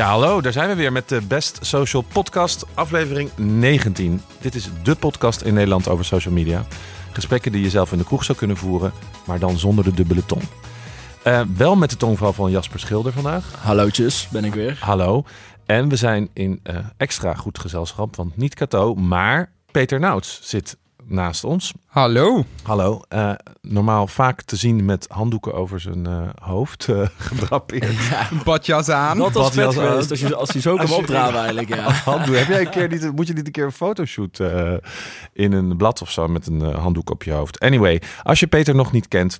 Ja, hallo, daar zijn we weer met de Best Social Podcast, aflevering 19. Dit is de podcast in Nederland over social media. Gesprekken die je zelf in de kroeg zou kunnen voeren, maar dan zonder de dubbele tong. Uh, wel met de tongval van Jasper Schilder vandaag. Hallootjes, ben ik weer. Hallo. En we zijn in uh, extra goed gezelschap, want niet Cato, maar Peter Nouts zit naast ons. Hallo. Hallo. Uh, normaal vaak te zien met handdoeken over zijn uh, hoofd uh, gedrapeerd. Ja. Badjas aan. Dat was vet geweest als je, als je zo kan opdraven eigenlijk. Ja. Handdoek. Heb jij een keer niet, moet je niet een keer een fotoshoot in een blad of zo met een handdoek op je hoofd? Anyway, als je Peter nog niet kent,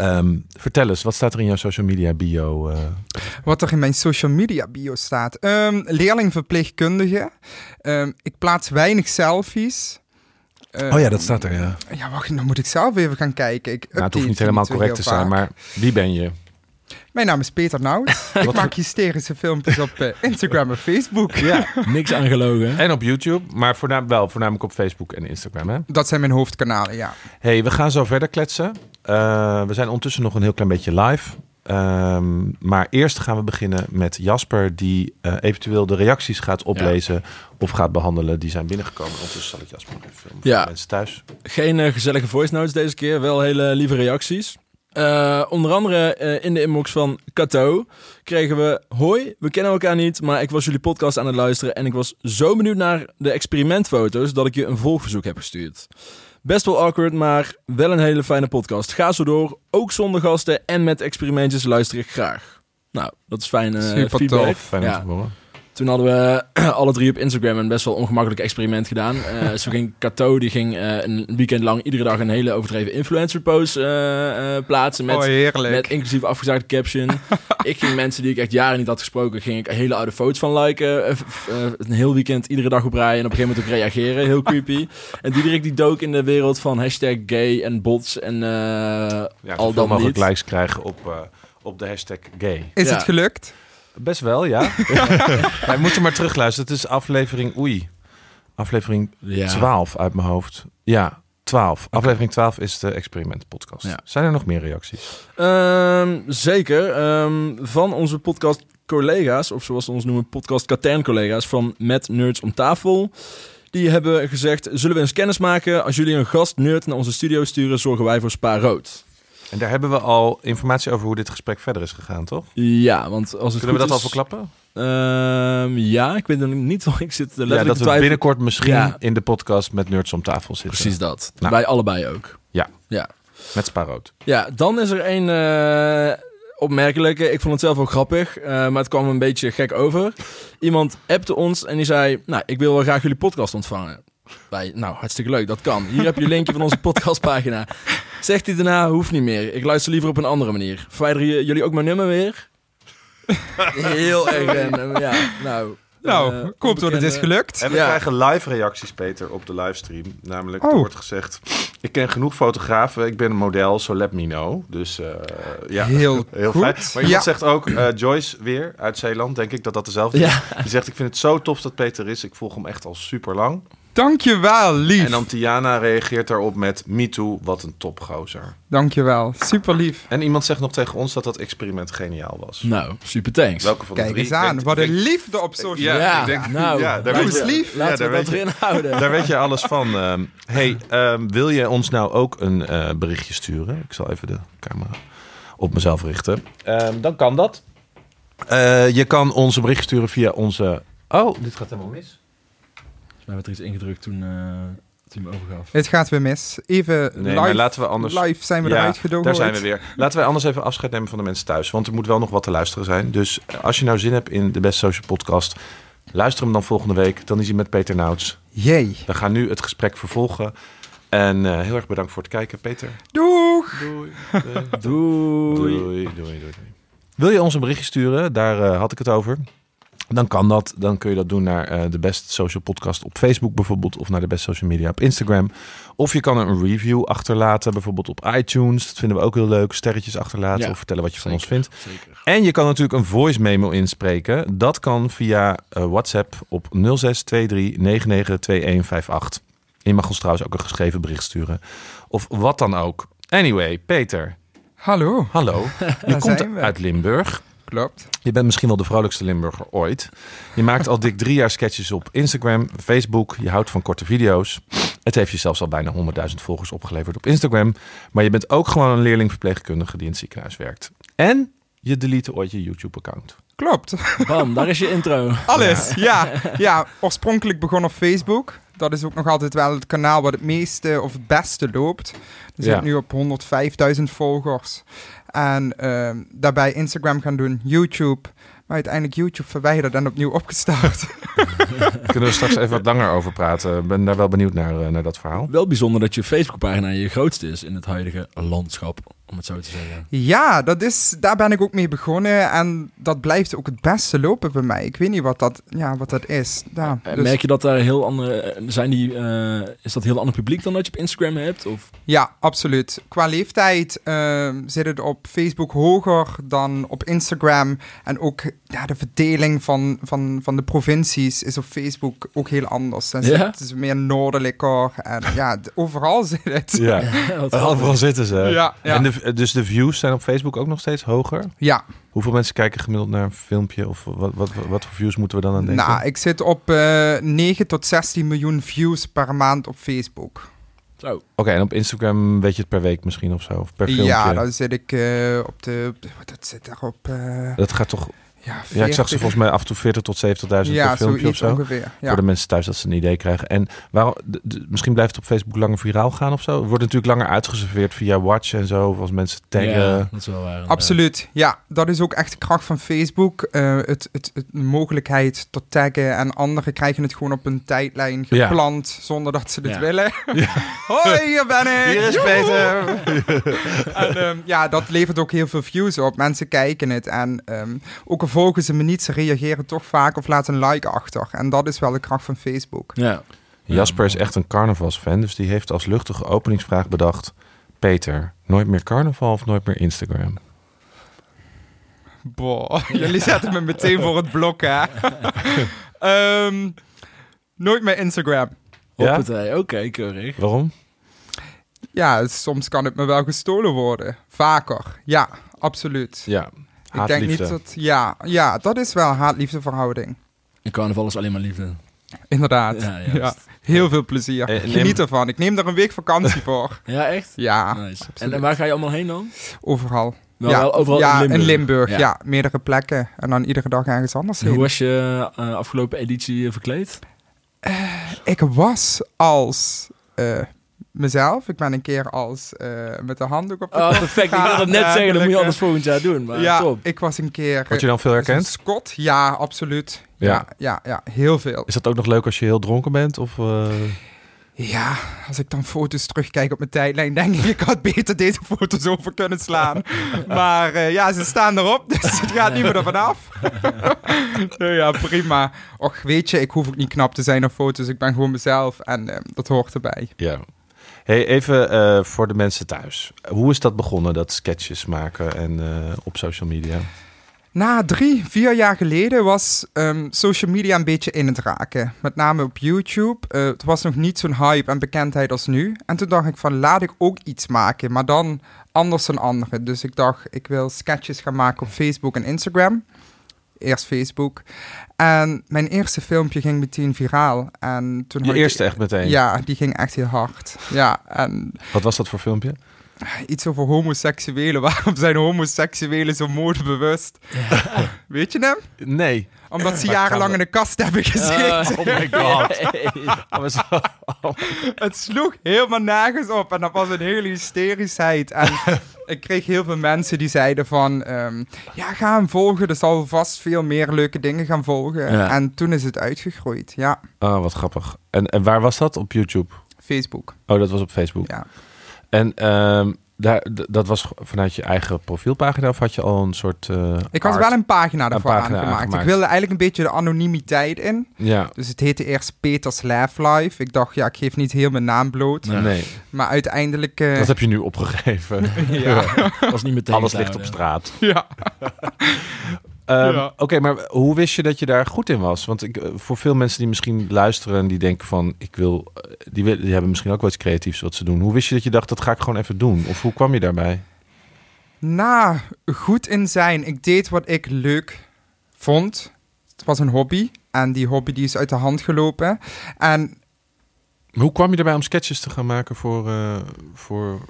Um, vertel eens, wat staat er in jouw social media bio? Uh... Wat er in mijn social media bio staat? Um, leerlingverpleegkundige. Um, ik plaats weinig selfies. Uh, oh ja, dat staat er, ja. Ja, wacht, dan moet ik zelf even gaan kijken. Ik nou, het hoeft niet helemaal correct te zijn, maar wie ben je? Mijn naam is Peter Nout. ik maak hysterische filmpjes op uh, Instagram en Facebook. Ja, niks aangelogen. En op YouTube, maar voornaam, wel voornamelijk op Facebook en Instagram, hè? Dat zijn mijn hoofdkanalen, ja. hey, we gaan zo verder kletsen. Uh, we zijn ondertussen nog een heel klein beetje live. Um, maar eerst gaan we beginnen met Jasper, die uh, eventueel de reacties gaat oplezen ja. of gaat behandelen. Die zijn binnengekomen. Ondertussen zal ik Jasper even filmen ja. mensen thuis. Geen uh, gezellige voice notes deze keer, wel hele lieve reacties. Uh, onder andere in de inbox van Kato kregen we... Hoi, we kennen elkaar niet, maar ik was jullie podcast aan het luisteren... en ik was zo benieuwd naar de experimentfoto's dat ik je een volgverzoek heb gestuurd. Best wel awkward, maar wel een hele fijne podcast. Ga zo door, ook zonder gasten en met experimentjes luister ik graag. Nou, dat is fijn uh, Super feedback. Tof. Fijn ja. te horen. Toen hadden we alle drie op Instagram een best wel ongemakkelijk experiment gedaan. Uh, zo ging Kato, die ging uh, een weekend lang iedere dag een hele overdreven influencer post uh, plaatsen. Met, oh, met inclusief afgezaagde caption. ik ging mensen die ik echt jaren niet had gesproken, ging ik hele oude foto's van liken. een heel weekend iedere dag op rij en op een gegeven moment ook reageren. Heel creepy. en Diederik die dook in de wereld van hashtag gay en bots en ja, al dan mogelijk likes krijgen op, op de hashtag gay. Is Ja. het gelukt? Best wel, ja. Wij moeten maar terugluisteren. Het is aflevering, oei, aflevering Ja. 12 uit mijn hoofd. Ja, 12. Aflevering 12 is de experiment podcast. Ja. Zijn er nog meer reacties? Ehm, zeker. Ehm, van onze podcast collega's, of zoals ze ons noemen, podcast katern collega's van Met Nerds om tafel. Die hebben gezegd, zullen we eens kennis maken? Als jullie een gast nerd naar onze studio sturen, zorgen wij voor Spa Rood. En daar hebben we al informatie over hoe dit gesprek verder is gegaan, toch? Ja, want als het Kunnen we dat al verklappen? Ehm, ja, ik weet nog niet, ik zit Ja, letterlijk dat te we binnenkort misschien Ja. in de podcast met Nerds om tafel zitten. Precies dat. Nou. Wij allebei ook. Ja. Ja. Met Sparoot. Ja, dan is er een eh, opmerkelijke. Ik vond het zelf ook grappig, eh, maar het kwam een beetje gek over. Iemand appte ons en die zei... Nou, ik wil wel graag jullie podcast ontvangen. Wij, nou, hartstikke leuk, dat kan. Hier heb je een linkje van onze podcastpagina. Zegt hij daarna, hoeft niet meer. Ik luister liever op een andere manier. Verwijderen jullie ook mijn nummer weer? Heel erg random, ja. Nou, Nou, eh, komt door het is gelukt. En we Ja. krijgen live reacties, Peter, op de livestream. Namelijk, Oh. er wordt gezegd... Ik ken genoeg fotografen, ik ben een model, so let me know. Dus eh, ja, Heel heel goed. fijn. Maar iemand Ja. zegt ook, eh, Joyce weer, uit Zeeland, denk ik dat dat dezelfde is. Ja. Die zegt, ik vind het zo tof dat Peter is. Ik volg hem echt al super lang. Dankjewel, lief. En dan Tiana reageert daarop met, me too, wat een topgozer. Dankjewel, super lief. En iemand zegt nog tegen ons dat dat experiment geniaal was. Nou, super thanks. Welke van de Kijk drie? eens aan, Denk- wat een liefde op social Ja, media. ik denk- nou, ja, daar laten weet je- we- lief. Ja, Laten daar we dat weet je- erin houden. Daar weet je alles van. Ehm, hey, ehm, wil je ons nou ook een eh, berichtje sturen? Ik zal even de camera op mezelf richten. Ehm, dan kan dat. Eh, je kan ons een berichtje sturen via onze... Oh, dit gaat helemaal mis. Mij werd er iets ingedrukt toen, eh toen hij me overgaf. Het gaat weer mis. Even Nee, live, maar laten we anders... live zijn we Ja, eruit gedogen. Daar zijn we weer. Laten wij anders even afscheid nemen van de mensen thuis. Want er moet wel nog wat te luisteren zijn. Dus als je nou zin hebt in de Best Social Podcast... luister hem dan volgende week. Dan is hij met Peter Nouts. Jee. We gaan nu het gesprek vervolgen. En eh, heel erg bedankt voor het kijken, Peter. Doeg. Doei. Doei. Doei, doei, doei, doei. Wil je ons een berichtje sturen? Daar eh, had ik het over. Dan kan dat. Dan kun je dat doen naar eh, de Best Social Podcast op Facebook bijvoorbeeld. Of naar de Best Social Media op Instagram. Of je kan er een review achterlaten. Bijvoorbeeld op iTunes. Dat vinden we ook heel leuk. Sterretjes achterlaten. Ja, of vertellen wat je van ons vindt. Zeker. En je kan natuurlijk een voice memo inspreken. Dat kan via eh, WhatsApp op 0623992158. Je mag ons trouwens ook een geschreven bericht sturen. Of wat dan ook. Anyway, Peter. Hallo. Hallo. Je komt uit Limburg. Klopt. Je bent misschien wel de vrolijkste Limburger ooit. Je maakt al dik drie jaar sketches op Instagram, Facebook. Je houdt van korte video's. Het heeft je zelfs al bijna 100.000 volgers opgeleverd op Instagram. Maar je bent ook gewoon een leerling verpleegkundige die in het ziekenhuis werkt. En je delete ooit je YouTube-account. Klopt. Bam, daar is je intro. Alles, ja. ja. oorspronkelijk begon op Facebook. Dat is ook nog altijd wel het kanaal wat het meeste of het beste loopt. We zitten Ja. nu op 105.000 volgers. En ehm, daarbij Instagram gaan doen, YouTube. Maar uiteindelijk YouTube verwijderd en opnieuw opgestart. Kunnen we straks even wat langer over praten. Ik ben daar wel benieuwd naar, eh, naar dat verhaal. Wel bijzonder dat je Facebookpagina je grootste is in het huidige landschap, om het zo te zeggen. Ja, dat is, daar ben ik ook mee begonnen. En dat blijft ook het beste lopen bij mij. Ik weet niet wat dat, ja, wat dat is. Ja, En dus- Merk je dat daar heel andere, zijn die, eh, is dat heel ander publiek dan dat je op Instagram hebt? Of? Ja, absoluut. Qua leeftijd ehm, zit het op Facebook hoger dan op Instagram. En ook ja, de verdeling van, van, van de provincies is op Facebook ook heel anders. Dan Ja? zit het is meer noordelijker. En ja, overal zit het. Ja, overal zitten ze. Ja, ja. En de, dus de views zijn op Facebook ook nog steeds hoger? Ja, Hoeveel mensen kijken gemiddeld naar een filmpje? Of wat, wat, wat voor views moeten we dan aan denken? nou, ik zit op eh 9 tot 16 miljoen views per maand op Facebook. Zo. Oké, en op Instagram weet je het per week misschien of zo? Of per filmpje? Ja, dan zit ik eh, op de. op de- Dat zit daar op. eh, Dat gaat toch... ja, Ja, ik zag ze 40. volgens mij af en toe 40 tot 70.000 Ja, per filmpje of zo. ongeveer. Ja. Voor de mensen thuis dat ze een idee krijgen. En waarom, misschien blijft het op Facebook langer viraal gaan of zo. Het wordt natuurlijk langer uitgeserveerd via Watch en zo. Of als mensen taggen. Ja, dat is wel waar. inderdaad. Absoluut, ja. Dat is ook echt de kracht van Facebook. Eh, het, het, het de mogelijkheid tot taggen en anderen krijgen het gewoon op een tijdlijn Ja. gepland zonder dat ze het Ja. willen. Hoi, hier ben ik! Hier is Joehoe! Peter. En, ehm, ja, dat levert ook heel veel views op. Mensen kijken het en ehm, ook al volgen ze me niet, ze reageren toch vaak of laten een like achter. En dat is wel de kracht van Facebook. Ja. Jasper is echt een carnavalsfan. Dus die heeft als luchtige openingsvraag bedacht... Peter, nooit meer carnaval of nooit meer Instagram? Boah, jullie zetten me meteen voor het blok, hè? Ehm, nooit meer Instagram. Ja? Oké, keurig. Waarom? Ja, soms kan het me wel gestolen worden. Vaker. Ja, absoluut. Ja, ik denk niet dat... Ja, ja, dat is wel haat-liefde verhouding. In carnaval is alleen maar liefde. Inderdaad. Ja, Ja, heel veel plezier. Eh, neem- Geniet ervan. Ik neem er een week vakantie voor. Ja, echt? Ja, nice. En, waar ga je allemaal heen dan? overal. Wel, ja, wel overal ja, in Limburg. Ja. Ja. meerdere plekken. En dan iedere dag ergens anders En Hoe heen. was je eh, afgelopen editie eh, verkleed? Ik was als eh, mezelf. Ik ben een keer als eh, met de handdoek op de Oh, perfect. Ik wilde het net en zeggen, dat moet je anders volgend jaar doen. Maar ja, top. ik was een keer... Word je dan veel als een herkend? Scott? Ja, absoluut. Ja. Ja, ja, ja, heel veel. Is dat ook nog leuk als je heel dronken bent? Of, eh, Ja, als ik dan foto's terugkijk op mijn tijdlijn, denk ik, ik had beter deze foto's over kunnen slaan. maar eh, ja, ze staan erop, dus het gaat niet meer ervan af. Ja, prima. Och, weet je, ik hoef ook niet knap te zijn op foto's. Ik ben gewoon mezelf en eh, dat hoort erbij. Ja. Hey, even eh, voor de mensen thuis. Hoe is dat begonnen, dat sketches maken en eh, op social media? Na drie, vier jaar geleden was ehm, social media een beetje in het raken. Met name op YouTube. Eh, het was nog niet zo'n hype en bekendheid als nu. En toen dacht ik van, laat ik ook iets maken, maar dan anders dan anderen. Dus ik dacht, ik wil sketches gaan maken op Facebook en Instagram. Eerst Facebook. En mijn eerste filmpje ging meteen viraal. En toen Je had ik- eerste echt meteen? Ja, die ging echt heel hard. Ja, en Wat was dat voor filmpje? Iets over homoseksuelen. Waarom zijn homoseksuelen zo modebewust? Weet je hem? Nee. Omdat ze jarenlang in de kast hebben gezeten. Oh my god. Oh, Het sloeg helemaal nergens op. En dat was een hele hysterischheid. En ik kreeg heel veel mensen die zeiden van... ehm, ja, ga hem volgen. Er zal vast veel meer leuke dingen gaan volgen. Ja. En toen is het uitgegroeid. Ja, Oh, wat grappig. En, en waar was dat? Op YouTube? Facebook. Oh, dat was op Facebook. Ja. En ehm, daar, dat was vanuit je eigen profielpagina of had je al een soort. eh, Ik had art? wel een pagina pagina aangemaakt. aangemaakt. Ik wilde eigenlijk een beetje de anonimiteit in. Ja. Dus het heette eerst Peters Laugh Live. Ik dacht, ja, ik geef niet heel mijn naam bloot. Ja. Nee. Maar uiteindelijk... eh, Dat heb je nu opgegeven. ja. was niet meteen Alles ligt op straat. ja. Ehm, Ja. Oké, maar hoe wist je dat je daar goed in was? Want ik, eh, voor veel mensen die misschien luisteren en die denken van ik wil, eh, die, wil- die hebben misschien ook wel iets creatiefs wat ze doen. Hoe wist je dat je dacht dat ga ik gewoon even doen? Of hoe kwam je daarbij? Nou, goed in zijn. Ik deed wat ik leuk vond. Het was een hobby. En die hobby die is uit de hand gelopen. En Maar Hoe kwam je erbij om sketches te gaan maken voor, eh, voor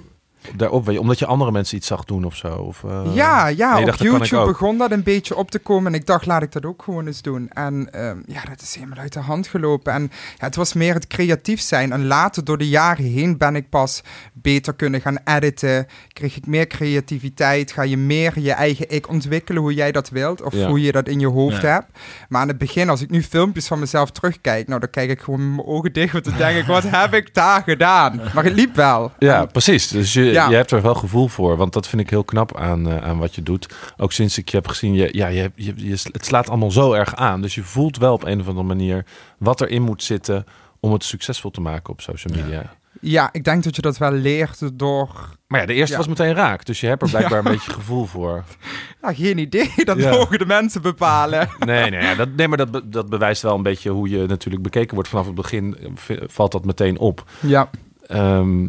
daarop? Weet je, Omdat je andere mensen iets zag doen of zo? Of, eh, ja, ja op dacht, YouTube begon dat een beetje op te komen. En ik dacht, laat ik dat ook gewoon eens doen. En ehm, ja, dat is helemaal uit de hand gelopen. En ja, het was meer het creatief zijn. En later, door de jaren heen, ben ik pas beter kunnen gaan editen. Kreeg ik meer creativiteit. Ga je meer je eigen ik ontwikkelen, hoe jij dat wilt. Of Ja. hoe je dat in je hoofd Ja. hebt. Maar aan het begin, als ik nu filmpjes van mezelf terugkijk... Nou, dan kijk ik gewoon met mijn ogen dicht. Want dan denk ik, wat heb ik daar gedaan? Maar het liep wel. Ja, En- precies. Dus je, Ja. je hebt er wel gevoel voor. Want dat vind ik heel knap aan, eh, aan wat je doet. Ook sinds ik je heb gezien, je, ja, je, hebt- je, je, het slaat allemaal zo erg aan. Dus je voelt wel op een of andere manier wat erin moet zitten om het succesvol te maken op social media. ja, ik denk dat je dat wel leert door Maar ja, de eerste Ja. was meteen raak. Dus je hebt er blijkbaar een beetje gevoel voor. Nou, geen idee. Dat Ja. mogen de mensen bepalen. Nee, nee, ja, dat, nee maar dat, be- dat bewijst wel een beetje hoe je natuurlijk bekeken wordt. Vanaf het begin eh, valt dat meteen op. Ja, Ehm,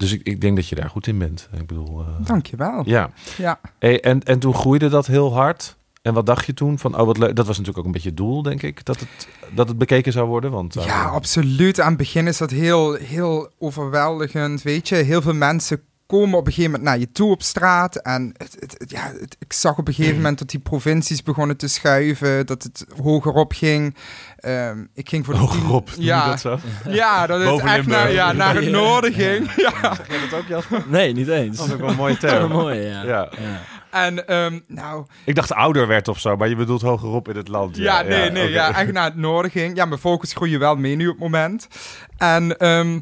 dus ik, ik denk dat je daar goed in bent. Ik bedoel, eh, dankjewel. ja. Ja. Hey, en, en toen groeide dat heel hard. En wat dacht je toen? Van, oh, wat leuk. Dat was natuurlijk ook een beetje het doel, denk ik. Dat het, dat het bekeken zou worden. Want, eh, Ja, absoluut. Aan het begin is dat heel, heel overweldigend. Weet je, heel veel mensen komen op een gegeven moment naar je toe op straat. En het, het, het- ja, het- ik zag op een gegeven moment dat die provincies begonnen te schuiven. Dat het hoger op ging. Ehm, ik ging voor de tien- Hogerop, Ja, dat zo? ja, dat het echt naar, ja, naar het Ja. noorden ging. Ja. Zeg jij dat ook, Jasper? Nee, niet eens. Dat is ook wel een mooie term. mooi, ja. Ja. Ja. En ehm, nou, Ik dacht ouder werd of zo, maar je bedoelt hogerop in het land. Ja, nee, nee, ja, echt naar het noorden ging. Ja, mijn focus groeien wel mee nu op het moment. En ehm,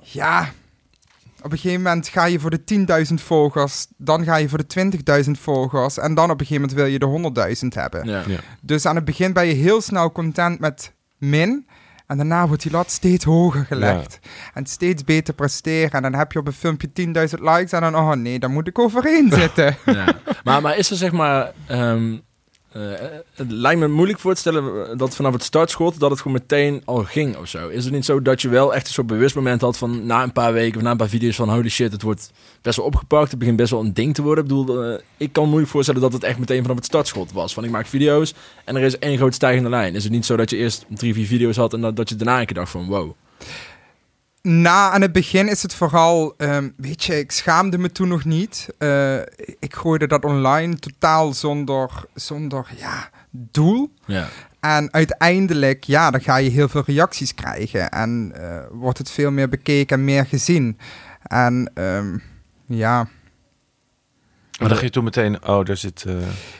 ja, op een gegeven moment ga je voor de 10.000 volgers, dan ga je voor de 20.000 volgers en dan op een gegeven moment wil je de 100.000 hebben. Ja. Ja. Dus aan het begin ben je heel snel content met min. En daarna wordt die lat steeds hoger gelegd. En steeds beter presteren. En dan heb je op een filmpje 10.000 likes. En dan, oh nee, daar moet ik overheen zitten. Ja. Maar, maar is er zeg maar... ehm, eh, het lijkt me moeilijk voor te stellen dat vanaf het startschot dat het gewoon meteen al ging of zo. Is het niet zo dat je wel echt een soort bewust moment had van na een paar weken of na een paar video's van holy shit, het wordt best wel opgepakt, het begint best wel een ding te worden. Ik bedoel, eh, ik kan me moeilijk voorstellen dat het echt meteen vanaf het startschot was. Van ik maak video's en er is één grote stijgende lijn. Is het niet zo dat je eerst drie, vier video's had en dat, dat je daarna een keer dacht van wow. Na aan het begin is het vooral, ehm, weet je, ik schaamde me toen nog niet. Eh, ik gooide dat online totaal zonder, zonder ja, doel. Ja. En uiteindelijk, ja, dan ga je heel veel reacties krijgen. En eh, wordt het veel meer bekeken en meer gezien. En ehm, ja. Maar dacht je toen meteen, oh, daar zit... eh,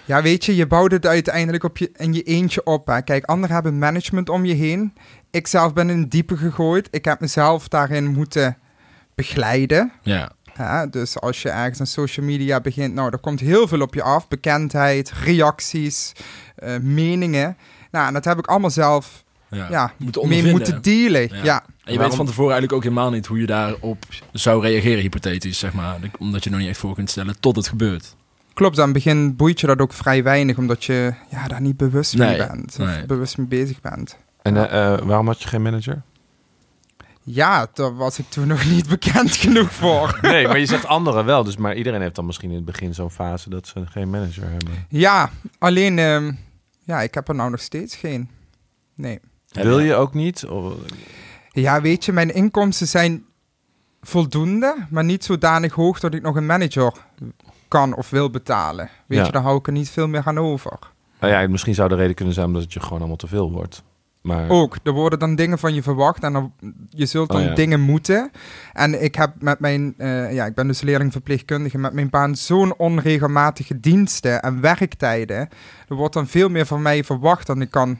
ja, weet je, je bouwt het uiteindelijk op je, in je eentje op. Hè. Kijk, anderen hebben management om je heen. Ik zelf ben in het diepe gegooid. Ik heb mezelf daarin moeten begeleiden. Ja. Ja, dus als je ergens aan social media begint, nou, er komt heel veel op je af. Bekendheid, reacties, eh, meningen. Nou, en dat heb ik allemaal zelf Ja. ja, Moeten mee moeten dealen. Ja. Ja. En je Waarom- weet van tevoren eigenlijk ook helemaal niet hoe je daarop zou reageren, hypothetisch, zeg maar. Omdat je nog niet echt voor kunt stellen tot het gebeurt. Klopt, aan het begin boeit je dat ook vrij weinig, omdat je ja, daar niet bewust mee bent. nee. Of bewust mee bezig bent. En eh, eh, waarom had je geen manager? Ja, daar was ik toen nog niet bekend genoeg voor. Nee, maar je zegt anderen wel. Dus, maar iedereen heeft dan misschien in het begin zo'n fase dat ze geen manager hebben. Ja, alleen, ehm, ja, ik heb er nou nog steeds geen. Nee. Wil je ook niet? Of, Ja, weet je, mijn inkomsten zijn voldoende, maar niet zodanig hoog dat ik nog een manager kan of wil betalen. Weet Ja. je, daar hou ik er niet veel meer aan over. nou ja, misschien zou de reden kunnen zijn omdat het je gewoon allemaal te veel wordt. Maar Ook, er worden dan dingen van je verwacht en dan, je zult dan Oh ja. dingen moeten. En ik heb met mijn, eh, ja, ik ben dus leerlingverpleegkundige, met mijn baan zo'n onregelmatige diensten en werktijden. Er wordt dan veel meer van mij verwacht dan ik kan,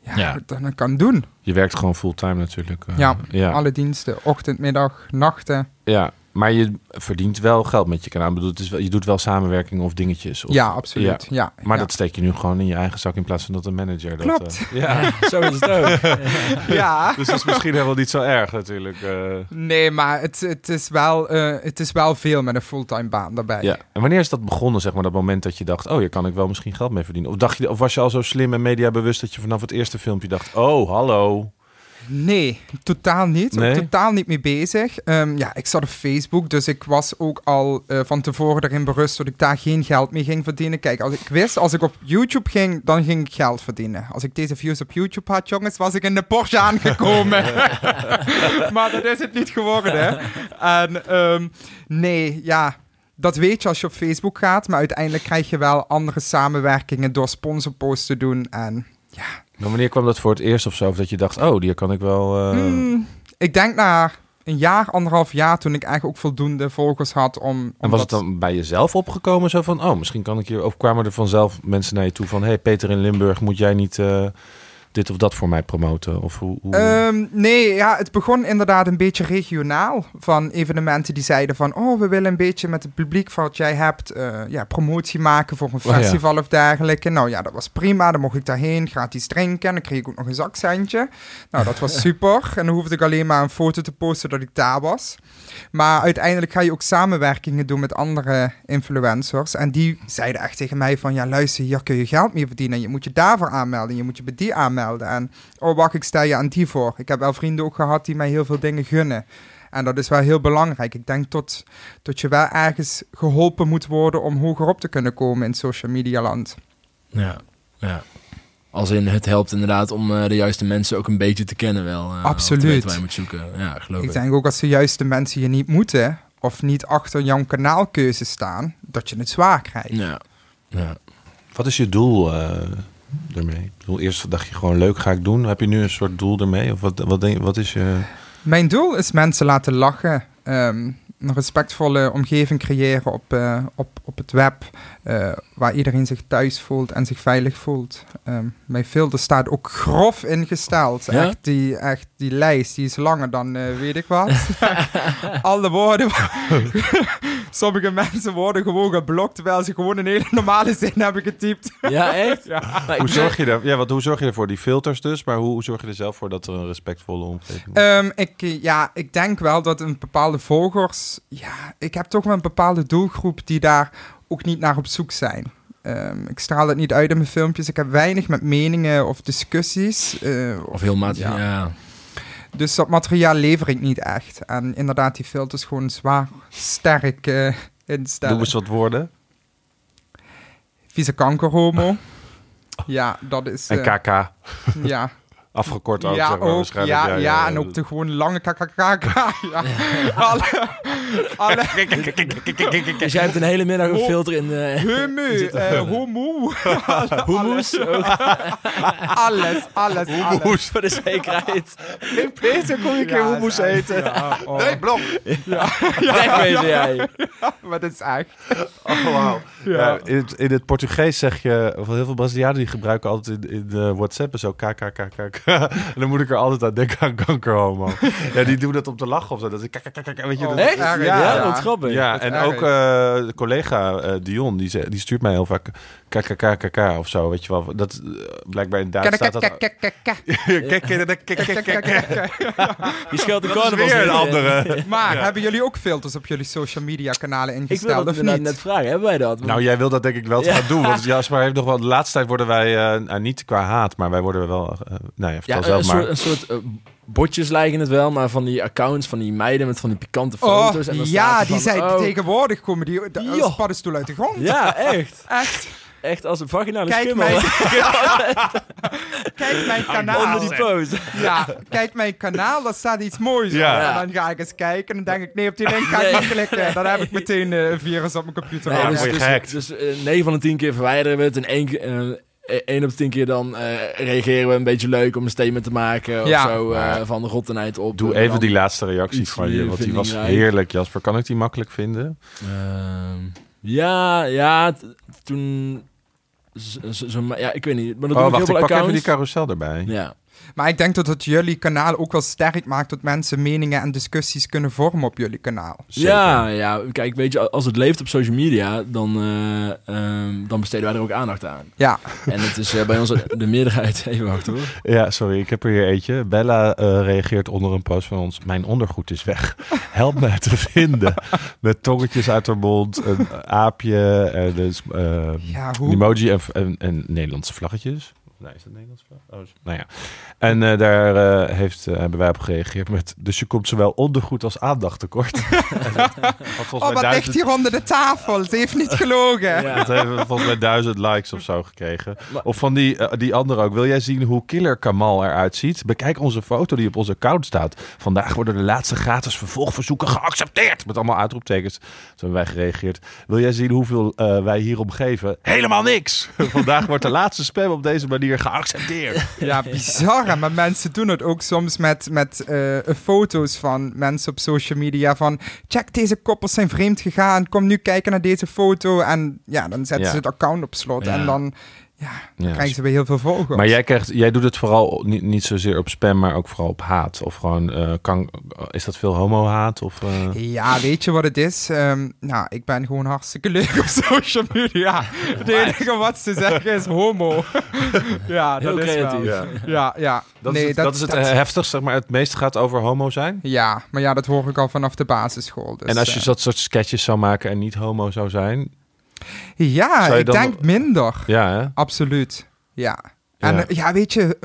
ja, Ja. Dan kan doen. je werkt gewoon fulltime natuurlijk. eh, Ja, ja. Alle diensten, ochtend, middag, nachten. ja. Maar je verdient wel geld met je kanaal. Ik bedoel, het is wel, je doet wel samenwerking of dingetjes. Of, ja, absoluut. Ja. Maar ja. dat steek je nu gewoon in je eigen zak in plaats van dat een manager. Dat, Klopt. eh, ja. Zo is het ook. ja. Dus dat is misschien helemaal niet zo erg natuurlijk. eh. Nee, maar het, het, is wel, eh, het is wel veel met een fulltime baan daarbij. ja. En wanneer is dat begonnen, zeg maar, dat moment dat je dacht, oh, hier kan ik wel misschien geld mee verdienen? Of, dacht je, of was je al zo slim en mediabewust dat je vanaf het eerste filmpje dacht, oh, hallo. Nee, totaal niet. Nee? Totaal niet mee bezig. Ehm, ja, ik zat op Facebook, dus ik was ook al eh, van tevoren erin berust dat ik daar geen geld mee ging verdienen. Kijk, als ik wist, als ik op YouTube ging, dan ging ik geld verdienen. Als ik deze views op YouTube had, jongens, was ik in de Porsche aangekomen. maar dat is het niet geworden. En ehm, nee, ja, dat weet je als je op Facebook gaat, maar uiteindelijk krijg je wel andere samenwerkingen door sponsorposts te doen. En ja, Maar wanneer kwam dat voor het eerst of zo? Of dat je dacht, oh, die kan ik wel... eh, Hmm, ik denk na een jaar, anderhalf jaar, toen ik eigenlijk ook voldoende volgers had om... om En was het dan bij jezelf opgekomen? Zo van, oh, misschien kan ik hier... Of kwamen er vanzelf mensen naar je toe van... hey, Peter in Limburg, moet jij niet eh, dit of dat voor mij promoten? Of hoe... hoe... Ehm, nee, ja, het begon inderdaad een beetje regionaal. Van evenementen die zeiden van... Oh, we willen een beetje met het publiek wat jij hebt... eh, ja, promotie maken voor een Oh, ja. festival of dergelijke. Nou ja, dat was prima. Dan mocht ik daarheen, gratis drinken. En dan kreeg ik ook nog een zakcentje. Nou, dat was super. En dan hoefde ik alleen maar een foto te posten dat ik daar was. Maar uiteindelijk ga je ook samenwerkingen doen met andere influencers. En die zeiden echt tegen mij van... Ja, luister, hier kun je geld mee verdienen. Je moet je daarvoor aanmelden. Je moet je bij die aanmelden. En oh, wacht, ik stel je aan die voor. Ik heb wel vrienden ook gehad die mij heel veel dingen gunnen. En dat is wel heel belangrijk. Ik denk tot, tot je wel ergens geholpen moet worden... om hoger op te kunnen komen in social media land. Ja, ja. Als in, het helpt inderdaad om eh, de juiste mensen ook een beetje te kennen wel. eh, Absoluut. Te weten waar je moet zoeken. Ja, geloof ik. Ik denk ook als de juiste mensen je niet moeten... of niet achter jouw kanaalkeuze staan... dat je het zwaar krijgt. Ja, ja. Wat is je doel eh, ermee? Ik bedoel, eerst dacht je gewoon, leuk ga ik doen. Heb je nu een soort doel ermee? Of wat, wat, denk, wat is je... Mijn doel is mensen laten lachen. ehm, een respectvolle omgeving creëren op, eh, op, op het web. eh, waar iedereen zich thuis voelt en zich veilig voelt. Ehm, mijn filter staat ook grof ingesteld. Ja? Echt, die, echt, die lijst die is langer dan eh, weet ik wat. Alle woorden. Sommige mensen worden gewoon geblokt terwijl ze gewoon een hele normale zin hebben getypt. ja echt? Ja. Hoe zorg je, daar, ja, wat, hoe zorg je ervoor? Die filters dus, maar hoe, hoe zorg je er zelf voor dat er een respectvolle omgeving is? Ehm, ik, ja, ik denk wel dat een bepaalde volgers... Ja, ik heb toch wel een bepaalde doelgroep die daar ook niet naar op zoek zijn. Ehm, ik straal het niet uit in mijn filmpjes. Ik heb weinig met meningen of discussies. eh, Of heel maat. Ja. Ja. Dus dat materiaal lever ik niet echt. En inderdaad, die filters gewoon zwaar sterk eh instellen. Doe eens wat woorden. Vieze kankerhomo. Ja, dat is... En eh, KK, ja, afgekort ook. ja, zeg maar, ook, waarschijnlijk. ja, ja, en ook de gewoon lange KKK. Ja. Alle, alle, Dus jij hebt een hele middag een filter in de... Humu? Ook Alles, alles, alles. voor de zekerheid. Peter, kom je een keer Ja, echt- eten? Ja, oh, Nee, blok. Wegwezen jij. maar dat is echt. Oh, wauw. Ja. Ja, in, het, in het Portugees zeg je, of heel veel Brazilianen die gebruiken altijd in, in de WhatsApp zo KKKKK. En dan moet ik er altijd aan denken aan kankerhomo. ja, die doen dat om te lachen of zo. Dat is KKKK, weet je. Oh, dat- Echt? Ja, ja. grappig. En ook eh, de collega eh, Dion, die, ze- die stuurt mij heel vaak KKKKK of zo, weet je wel. Dat, eh, blijkbaar in Duits staat dat... Die scheelt de Dat is carnaval. weer een andere. Maar hebben jullie ook filters op jullie social media kanalen Ik wil ingesteld dat of niet? net vragen. Hebben wij dat? Nou, jij wil dat denk ik wel gaan doen. Want Jasper heeft nog wel... De laatste tijd worden wij... eh, nou, niet qua haat, maar wij worden wel... eh nou ja, vertel ja, zelf een, maar. soort, een soort eh, botjes lijken het wel, maar van die accounts van die meiden met van die pikante Oh, foto's. en dan ja, die van, zijn oh, tegenwoordig komen die als paddenstoel uit de grond. Ja, echt. Echt. Echt als een vaginale Kijk schimmel. mijn, kijk mijn kanaal. Onder die pose. Ja, kijk mijn kanaal, daar staat iets moois Ja. op. En dan ga ik eens kijken en dan denk ik, nee, op die link ga ik Nee. niet klikken. Dan heb ik meteen eh, een virus op mijn computer. Nee, hangen. dus, dus, gehackt. dus eh, 9 van de 10 keer verwijderen we het. En 1, keer- eh, 1 op de 10 keer dan eh, reageren we een beetje leuk om een statement te maken. Ja. Of zo, eh, van de rottenheid op. Doe En even die laatste reactie van je, want die was heerlijk, Jasper. Kan ik die makkelijk vinden? Ehm, ja, ja, toen... ja, ik weet niet. Maar dat Oh, doen wacht, heel ik veel pak even die carousel erbij. Ja. Maar ik denk dat het jullie kanaal ook wel sterk maakt dat mensen meningen en discussies kunnen vormen op jullie kanaal. Zeker. Ja, ja, kijk, weet je, als het leeft op social media, dan, eh, ehm, dan besteden wij er ook aandacht aan. Ja, En het is eh, bij ons de meerderheid... Even wachten hoor. Ja, sorry, ik heb er hier eentje. Bella eh, reageert onder een post van ons. Mijn ondergoed is weg. Help me te vinden. Met tongetjes uit haar mond, een aapje, en dus, eh, ja een hoe? emoji en, en, en Nederlandse vlaggetjes. Nee, is dat Nederlands? Oh, nou ja. En uh, daar uh, heeft, uh, hebben wij op gereageerd met... Dus je komt zowel ondergoed als aandacht tekort. oh, wat duizend... ligt hier onder de tafel? Ze heeft niet gelogen. ja. Dat hebben we volgens mij duizend likes of zo gekregen. Of van die, die andere ook. Wil jij zien hoe killer Kamal eruit ziet? Bekijk onze foto die op onze account staat. Vandaag worden de laatste gratis vervolgverzoeken geaccepteerd. Met allemaal uitroeptekens. Toen hebben wij gereageerd. Wil jij zien hoeveel wij hierom geven? Helemaal niks! Vandaag wordt de laatste spam op deze manier geaccepteerd. Ja, bizar. Maar mensen doen het ook soms met, met uh, foto's van mensen op social media. Van check, deze koppels zijn vreemd gegaan. Kom nu kijken naar deze foto. En ja, dan zetten ja. ze het account op slot. Ja. En dan ja, dan ja, krijgen ze weer heel veel volgers. Maar jij, krijgt, jij doet het vooral niet, niet zozeer op spam, maar ook vooral op haat. Of gewoon, uh, kan, is dat veel homo-haat? Of, uh... Ja, weet je wat het is? Um, nou, ik ben gewoon hartstikke leuk op social media. Het enige wat ze zeggen is homo. ja, dat heel is creatief. Wel. Ja, ja. Dat, nee, is het, dat, dat is het dat... heftigst, zeg maar. Het meeste gaat over homo zijn? Ja, maar ja, dat hoor ik al vanaf de basisschool. Dus, en als je uh... dat soort sketches zou maken en niet homo zou zijn... Ja, ik dan... denk minder. Ja, hè? Absoluut. Ja. En ja. ja, weet je,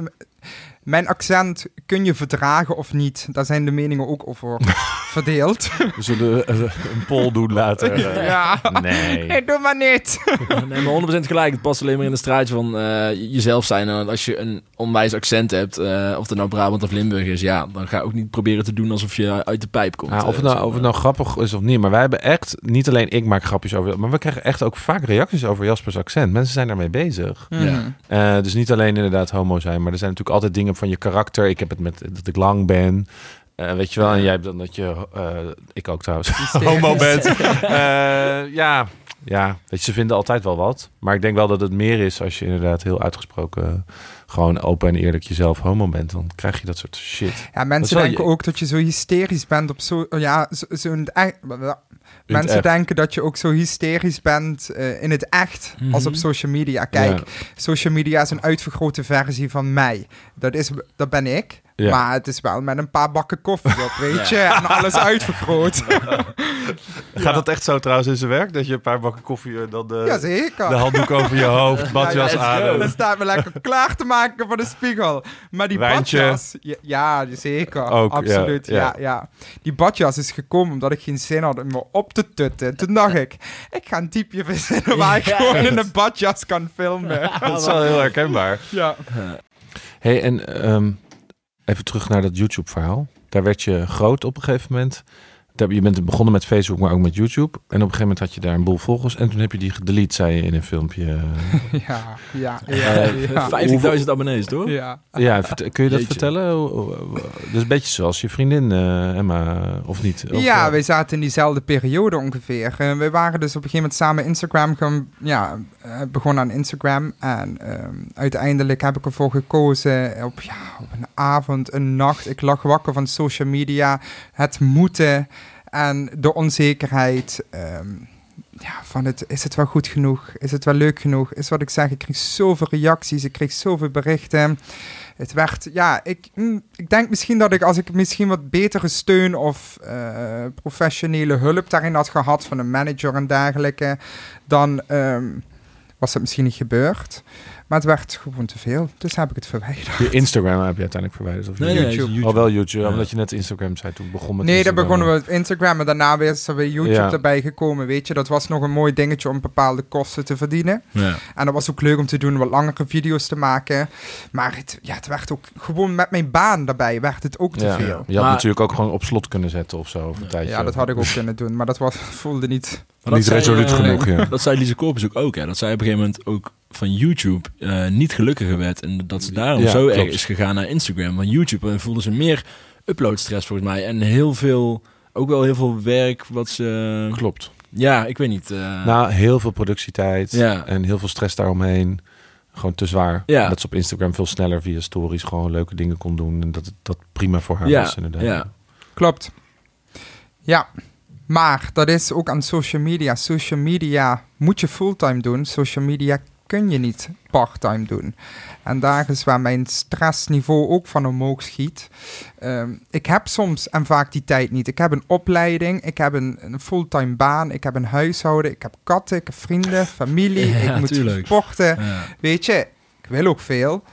mijn accent kun je verdragen of niet. Daar zijn de meningen ook over verdeeld. We zullen uh, een poll doen later. Uh, ja. Nee. nee. Doe maar niet. nee, maar 100% gelijk. Het past alleen maar in de straatje van uh, jezelf zijn. En als je een onwijs accent hebt, of het nou Brabant of Limburg is, ja, dan ga ook niet proberen te doen alsof je uit de pijp komt. Ja, of, het nou, of het nou grappig is of niet. Maar wij hebben echt, niet alleen ik maak grapjes over, maar we krijgen echt ook vaak reacties over Jaspers accent. Mensen zijn daarmee bezig. Mm. Ja. dus niet alleen inderdaad homo zijn, maar er zijn natuurlijk altijd dingen van je karakter. Ik heb het met dat ik lang ben. Uh, weet je wel, en jij hebt dan dat je, uh, ik ook trouwens, homo bent. uh, ja, ja, weet je, ze vinden altijd wel wat. Maar ik denk wel dat het meer is als je inderdaad heel uitgesproken gewoon open en eerlijk jezelf homo bent. Dan krijg je dat soort shit. Ja, mensen denken je... ook dat je zo hysterisch bent op zo, ja, zo'n zo, zo Mensen denken dat je ook zo hysterisch bent uh, in het echt mm -hmm. als op social media. Kijk, ja. social media is een uitvergrote versie van mij. Dat, is, dat ben ik. Ja. Maar het is wel met een paar bakken koffie op, weet je. En alles uitvergroot. Gaat dat echt zo trouwens in zijn werk? Dat je een paar bakken koffie dan de, ja, zeker. de handdoek over je hoofd, badjas ja, aan. Dan staat me lekker klaar te maken voor de spiegel. Maar die Wijntje. badjas... Ja, zeker. Ook, Absoluut, ja, ja, Die badjas is gekomen omdat ik geen zin had om me op te tutten. Toen dacht ik, ik ga een typje verzinnen waar ik gewoon in een badjas kan filmen. dat is wel heel herkenbaar. Ja. hey, en... Um, Even terug naar dat YouTube-verhaal. Daar werd je groot op een gegeven moment. Je bent begonnen met Facebook, maar ook met YouTube. En op een gegeven moment had je daar een boel volgers. En toen heb je die gedelete, zei je in een filmpje. Ja, ja, ja. ja. 50.000 abonnees, toch? Ja. ja kun je dat Jeetje. vertellen? Dus een beetje zoals je vriendin uh, Emma, of niet? Of, ja, uh, wij zaten in diezelfde periode ongeveer. Uh, we waren dus op een gegeven moment samen Instagram gaan, ja, begonnen aan Instagram. En uiteindelijk heb ik ervoor gekozen op, ja, op een avond, een nacht. Ik lag wakker van social media. Het moeten en de onzekerheid um, ja, van het, is het wel goed genoeg? Is het wel leuk genoeg? Is wat ik zeg, ik kreeg zoveel reacties, ik kreeg zoveel berichten. Het werd, ja, ik, ik denk misschien dat ik als ik misschien wat betere steun of uh, professionele hulp daarin had gehad van een manager en dergelijke, dan um, was het misschien niet gebeurd. Maar het werd gewoon te veel, dus heb ik het verwijderd. Je Instagram heb je uiteindelijk verwijderd? Of nee, YouTube? Nee, YouTube. Oh, wel YouTube, ja. omdat je net Instagram zei toen begon met Nee, dan begonnen we met Instagram en daarna weer is er weer YouTube ja. erbij gekomen, weet je. Dat was nog een mooi dingetje om bepaalde kosten te verdienen. Ja. En dat was ook leuk om te doen, wat langere video's te maken. Maar het, ja, het werd ook gewoon met mijn baan daarbij, werd het ook te ja. veel. Je had maar, natuurlijk ook gewoon op slot kunnen zetten of zo. Of een tijdje ja, dat had ik ook kunnen doen, maar dat was, voelde niet... niet resoluut uh, genoeg, ja. Dat zei Lise Corpus ook, ook, hè. Dat zij op een gegeven moment ook van YouTube uh, niet gelukkiger werd. En dat ze daarom ja, zo klopt. erg is gegaan naar Instagram. Want YouTube en voelden ze meer uploadstress volgens mij. En heel veel, ook wel heel veel werk wat ze... Klopt. Ja, ik weet niet. Uh... Nou, heel veel productietijd ja. en heel veel stress daaromheen. Gewoon te zwaar. Ja. Dat ze op Instagram veel sneller via stories gewoon leuke dingen kon doen. En dat dat prima voor haar ja. was inderdaad. Ja. Klopt. Ja, maar dat is ook aan social media. Social media moet je fulltime doen. Social media kun je niet parttime doen. En daar is waar mijn stressniveau ook van omhoog schiet. Um, ik heb soms en vaak die tijd niet. Ik heb een opleiding, ik heb een, een fulltime baan, ik heb een huishouden, ik heb katten, ik heb vrienden, familie, ja, ik moet tuurlijk. sporten. Ja. Weet je, Ik wil ook veel.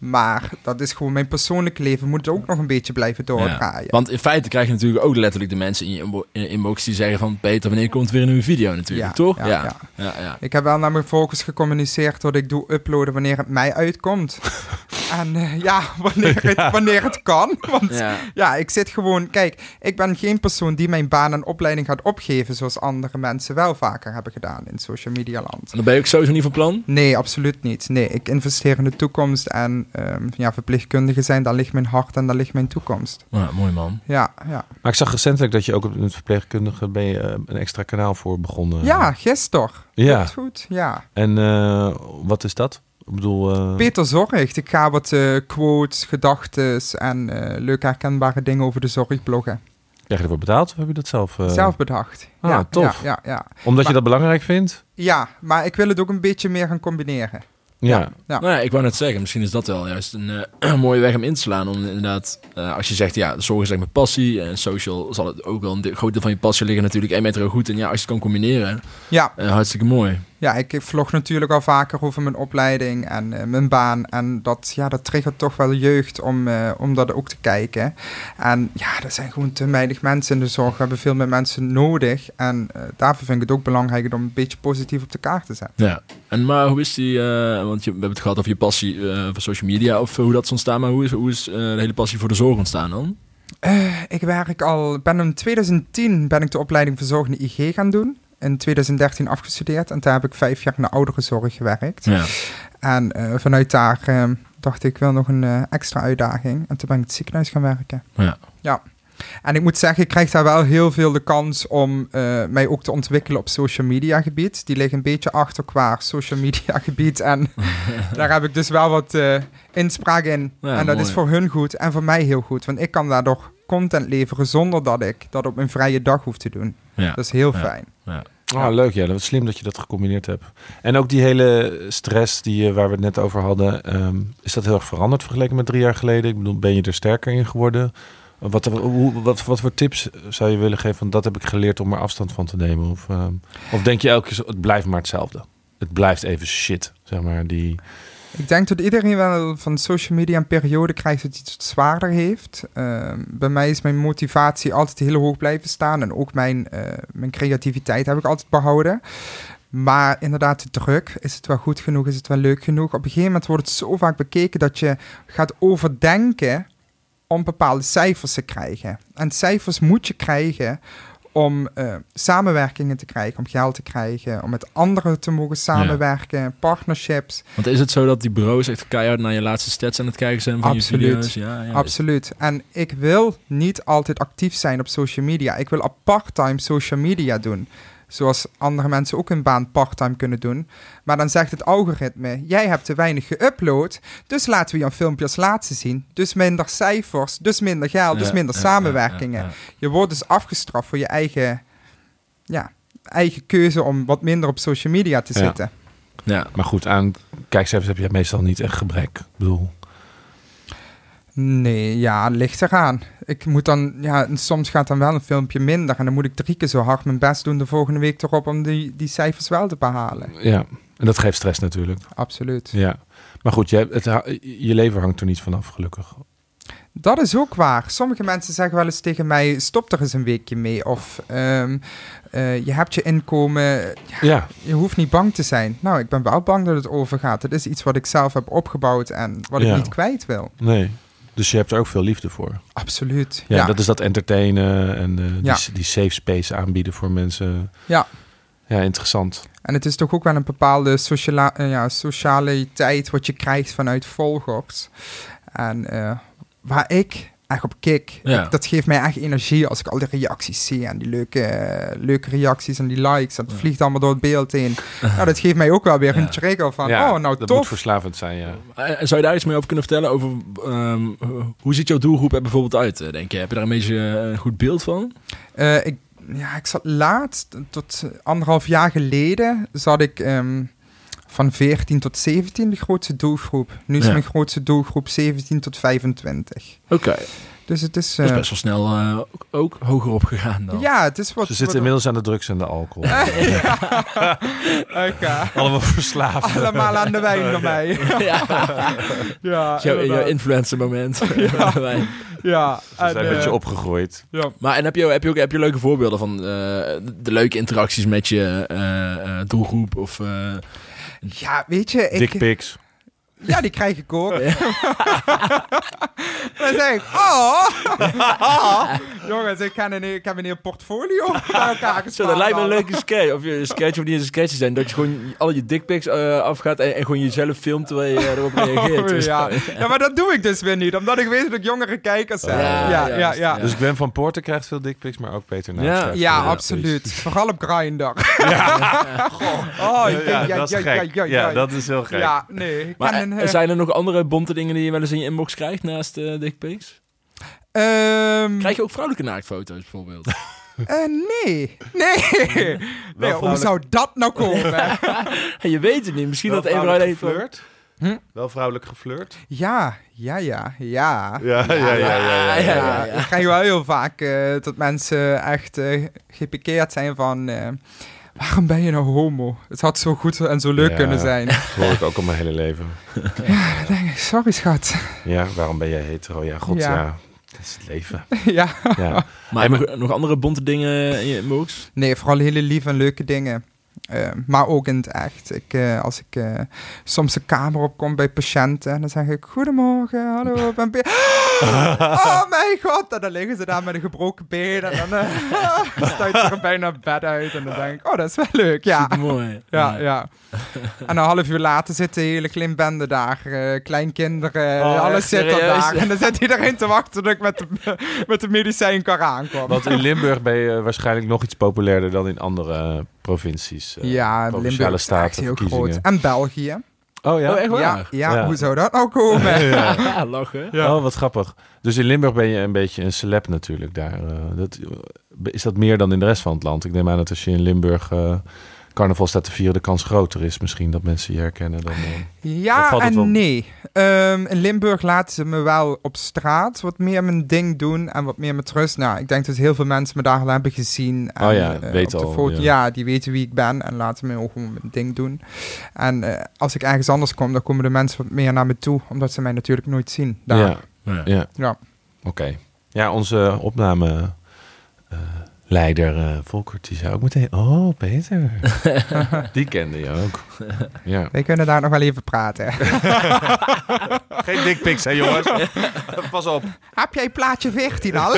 Maar dat is gewoon mijn persoonlijke leven. Moet ook nog een beetje blijven doordraaien. Want in feite krijg je natuurlijk ook letterlijk de mensen in je inbo- in je inbox die zeggen van... Peter, wanneer komt weer een nieuwe video natuurlijk, Ja, toch? ja, ja. Ik heb wel naar mijn volgers gecommuniceerd dat ik doe uploaden wanneer het mij uitkomt. en eh, ja, wanneer het, wanneer het kan. Want Ja. ja, ik zit gewoon... Kijk, ik ben geen persoon die mijn baan en opleiding gaat opgeven... zoals andere mensen wel vaker hebben gedaan in social media land. En dan ben je ook sowieso niet van plan? Nee, absoluut niet. Nee, ik investeer in de toekomst en ehm, ja, verpleegkundigen zijn, daar ligt mijn hart en daar ligt mijn toekomst. Ja, mooi man. Ja, ja. Maar ik zag recentelijk dat je ook op een verpleegkundige ben je, eh, een extra kanaal voor begonnen. Ja, gisteren. Ja. Klopt goed, ja. En eh, wat is dat? Ik bedoel... eh, Peter Zorgt. Ik ga wat eh, quotes, gedachten en eh, leuke herkenbare dingen over de zorg bloggen. Krijg je ervoor betaald of heb je dat zelf? eh, Zelf bedacht. ah, ja, tof. Ja, ja, ja. Omdat je dat belangrijk vindt? ja, maar ik wil het ook een beetje meer gaan combineren. Ja. Ja. Nou ja, ik wou net zeggen, misschien is dat wel juist een eh, mooie weg om in te slaan. Om inderdaad, eh, als je zegt, ja, de zorg is echt mijn passie. En social zal het ook wel een de- groot deel van je passie liggen natuurlijk. En met er ook goed. En ja, als je het kan combineren, Ja, eh, hartstikke mooi. Ja, ik vlog natuurlijk al vaker over mijn opleiding en eh, mijn baan. En dat, ja, dat triggert toch wel jeugd om, eh, om dat ook te kijken. En ja, er zijn gewoon te weinig mensen in de zorg. We hebben veel meer mensen nodig. En eh, daarvoor vind ik het ook belangrijk om een beetje positief op de kaart te zetten. Ja. En maar hoe is die, want je, we hebben het gehad over je passie voor social media. Of hoe dat is ontstaan. Maar hoe is, hoe is de hele passie voor de zorg ontstaan dan? Ik werk al, ben in 2010 ben ik de opleiding verzorgende IG gaan doen. In 2013 afgestudeerd en daar heb ik vijf jaar in de ouderenzorg gewerkt. Ja. En eh, vanuit daar eh, dacht ik, ik wil nog een eh, extra uitdaging. En toen ben ik in het ziekenhuis gaan werken. Ja. Ja. En ik moet zeggen, ik krijg daar wel heel veel de kans om mij ook te ontwikkelen op social media gebied. Die liggen een beetje achter qua social media gebied. En daar heb ik dus wel wat inspraak in. Ja, en dat mooi. is voor hun goed en voor mij heel goed. Want ik kan daardoor content leveren zonder dat ik dat op mijn vrije dag hoef te doen. Ja. Dat is heel Ja. Ah, leuk. Ja, dat was slim dat je dat gecombineerd hebt. En ook die hele stress die, eh, waar we het net over hadden. ehm, is dat heel erg veranderd vergeleken met drie jaar geleden? Ik bedoel, ben je er sterker in geworden? Wat, hoe, wat, wat voor tips zou je willen geven? Van dat heb ik geleerd om er afstand van te nemen. Of, ehm, of denk je elke keer, het blijft maar hetzelfde. Het blijft even shit, zeg maar. Die, Ik denk dat iedereen wel van social media een periode krijgt dat het zwaarder heeft. Ehm, bij mij is mijn motivatie altijd heel hoog blijven staan. En ook mijn, eh, mijn creativiteit heb ik altijd behouden. Maar inderdaad, de druk. Is het wel goed genoeg? Is het wel leuk genoeg? Op een gegeven moment wordt het zo vaak bekeken dat je gaat overdenken om bepaalde cijfers te krijgen. En cijfers moet je krijgen om eh, samenwerkingen te krijgen, om geld te krijgen, om met anderen te mogen samenwerken, partnerships. Want is het zo dat die bureaus echt keihard naar je laatste stats aan het kijken zijn van Absoluut. je video's? Ja, ja. Absoluut. En ik wil niet altijd actief zijn op social media. Ik wil part-time social media doen. Zoals andere mensen ook een baan part-time kunnen doen. Maar dan zegt het algoritme: jij hebt te weinig geüpload. Dus laten we je filmpjes laten zien. Dus minder cijfers, dus minder geld, dus minder ja, samenwerkingen. ja, ja. Je wordt dus afgestraft voor je eigen, ja, eigen keuze om wat minder op social media te zitten. Ja. maar goed, aan kijkcijfers heb je meestal niet echt gebrek. Ik bedoel, Nee, ja, ligt eraan. Ik moet dan, ja, en soms gaat dan wel een filmpje minder. En dan moet ik drie keer zo hard mijn best doen de volgende week erop om die, die cijfers wel te behalen. ja. En dat geeft stress natuurlijk. Absoluut. Ja. Maar goed, je, het, je leven hangt er niet vanaf, gelukkig. Dat is ook waar. Sommige mensen zeggen wel eens tegen mij: stop er eens een weekje mee. Of ehm, eh, je hebt je inkomen, Ja, je hoeft niet bang te zijn. Nou, ik ben wel bang dat het overgaat. Het is iets wat ik zelf heb opgebouwd en wat Ja. ik niet kwijt wil. nee. Dus je hebt er ook veel liefde voor. Absoluut. Ja, Ja, dat is dat entertainen en eh, Ja. die, die safe space aanbieden voor mensen. Ja. Ja, interessant. En het is toch ook wel een bepaalde sociala eh, ja, socialiteit wat je krijgt vanuit volgers. En eh, waar ik echt op kick, Ja. ik- dat geeft mij echt energie als ik al die reacties zie. En die leuke, eh, leuke reacties en die likes. Dat Ja. vliegt allemaal door het beeld heen. nou, dat geeft mij ook wel weer Ja. een trigger van, ja, oh nou dat moet tof. verslavend zijn, ja. Eh, Zou je daar iets meer over kunnen vertellen? Over ehm, hoe ziet jouw doelgroep er bijvoorbeeld uit? eh, Denk je? Heb je daar een beetje eh, een goed beeld van? Eh, ik, ja, ik zat laatst, tot eh, anderhalf jaar geleden, zat ik ehm, van 14 tot 17 de grootste doelgroep. Nu is Ja. mijn grootste doelgroep 17 tot 25. Oké. Dus het is... Dat is eh, best wel snel eh, ook, ook hoger opgegaan dan. ja, het is wat... Ze zitten wat- inmiddels aan de drugs en de alcohol. Oké. Allemaal verslaafd. Allemaal aan de wijn bij mij. ja. ja, Jouw, jouw influencer moment. Wij- ja. Ze zijn en, een beetje eh, opgegroeid. ja. maar en heb je, heb je ook heb je leuke voorbeelden van eh, de leuke interacties met je eh, eh, doelgroep? Of, eh, ja, weet je, ik... Dick pics. Ja, die krijg ik ook. Dan zeg ik, oh! Jongens, ik, kan een, ik heb een heel portfolio bij elkaar Zo, dat lijkt me een leuke sketch. Of je een sketch of niet eens een sketch zijn. Dat je gewoon al je dickpics eh afgaat en, en gewoon jezelf filmt terwijl je erop reageert. Dus, ja. ja, maar dat doe ik dus weer niet, omdat ik weet dat ik jongere kijkers heb. Ja, Ja, ja, ja. ja. Dus Gwen van Poorten krijgt veel dickpics, maar ook Peter Naams Ja. Ja, absoluut. Vooral op Grindr. Oh, Ja, dat is gek. Ja, dat is heel gek. Ja, nee. Ik Maar eh, eh, zijn er nog andere bonte dingen die je wel eens in je inbox krijgt naast eh dickpics? ehm, Krijg je ook vrouwelijke naaktfoto's bijvoorbeeld? eh, nee. Nee. nee. Hoe zou dat nou komen? je weet het niet. Misschien Wel dat een vrouw vrouwelijk denkt van... geflirt? Hm? Wel vrouwelijk geflirt? ja, ja, ja, ja. Ja, ja, ja, ja. ja, ja, Ja, ja. ik krijg wel heel vaak eh, dat mensen echt gepikeerd zijn van... waarom ben je nou homo? Het had zo goed en zo leuk Ja. kunnen zijn. Dat hoor ik ook al mijn hele leven. Dan denk ik, sorry schat. Ja, waarom ben jij hetero? Ja, god, ja. Ja. Dat is het leven. ja. Ja. Maar Hey, nog, nog andere bonte dingen in je inbox? Nee, vooral hele lieve en leuke dingen. Eh, maar ook in het echt. Ik, eh, als ik eh, soms de kamer opkom bij patiënten, dan zeg ik: Goedemorgen, hallo, ik ben. Oh mijn god! En dan liggen ze daar met een gebroken been en dan uh, stuit ze er bijna bed uit. En dan denk ik: Oh, dat is wel leuk, ja. Mooi. Ja, ja. En een half uur later zit de hele klimbende daar. eh, kleinkinderen, Oh, alles echt zit er serieus? daar. En dan zit iedereen te wachten tot ik met de, met de medicijnkar aankom. Want in Limburg ben je waarschijnlijk nog iets populairder dan in andere provincies. eh, ja, provinciale Limburg is echt staten, heel groot. En België. Oh ja? Oh, echt waar? Ja, ja, Ja. hoe zou dat nou komen? Ja, lachen. Ja. Oh, wat grappig. Dus in Limburg ben je een beetje een celeb natuurlijk daar. eh, dat, is dat meer dan in de rest van het land? Ik neem aan dat als je in Limburg eh, carnaval staat te vieren, de kans groter is misschien dat mensen je herkennen dan... eh, Ja en wel- nee. Ehm, in Limburg laten ze me wel op straat wat meer mijn ding doen en wat meer met rust. Nou, ik denk dat heel veel mensen me daar al hebben gezien. En, Oh ja, eh, weten al, foto, ja. ja. die weten wie ik ben en laten me ook gewoon mijn ding doen. En eh, als ik ergens anders kom, dan komen de mensen wat meer naar me toe, omdat ze mij natuurlijk nooit zien. Daar. Ja, Ja. ja. Ja. Oké. Ja, onze opname... Leider eh Volkert, die zei ook meteen... Oh, Peter. die kende je ook. Ja. Wij kunnen daar nog wel even praten. Geen dickpics, hè jongens? Pas op. Heb jij plaatje 14 al?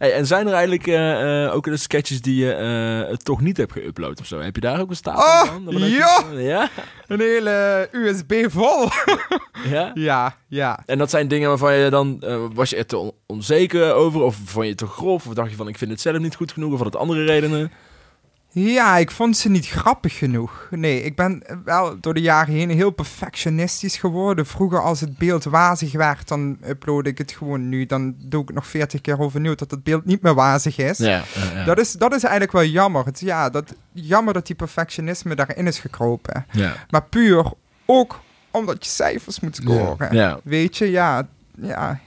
Hey, en zijn er eigenlijk eh, eh, ook de sketches die je eh, toch niet hebt geüpload of zo? Heb je daar ook een stapel Oh, van? Ja! Ja? Een hele USB vol. Ja? ja, ja. En dat zijn dingen waarvan je dan... was je er te on- onzeker over? Of vond je het te grof? Of dacht je van, ik vind het zelf niet goed genoeg? Of had het andere redenen? Ja, ik vond ze niet grappig genoeg. Nee, ik ben wel door de jaren heen heel perfectionistisch geworden. Vroeger als het beeld wazig werd, dan upload ik het gewoon nu. Dan doe ik het nog veertig keer overnieuw dat het beeld niet meer wazig is. Ja. Dat is, dat is eigenlijk wel jammer. Het, ja, dat, jammer dat die perfectionisme daarin is gekropen. ja. Maar puur ook omdat je cijfers moet scoren. Weet je, ja, ja,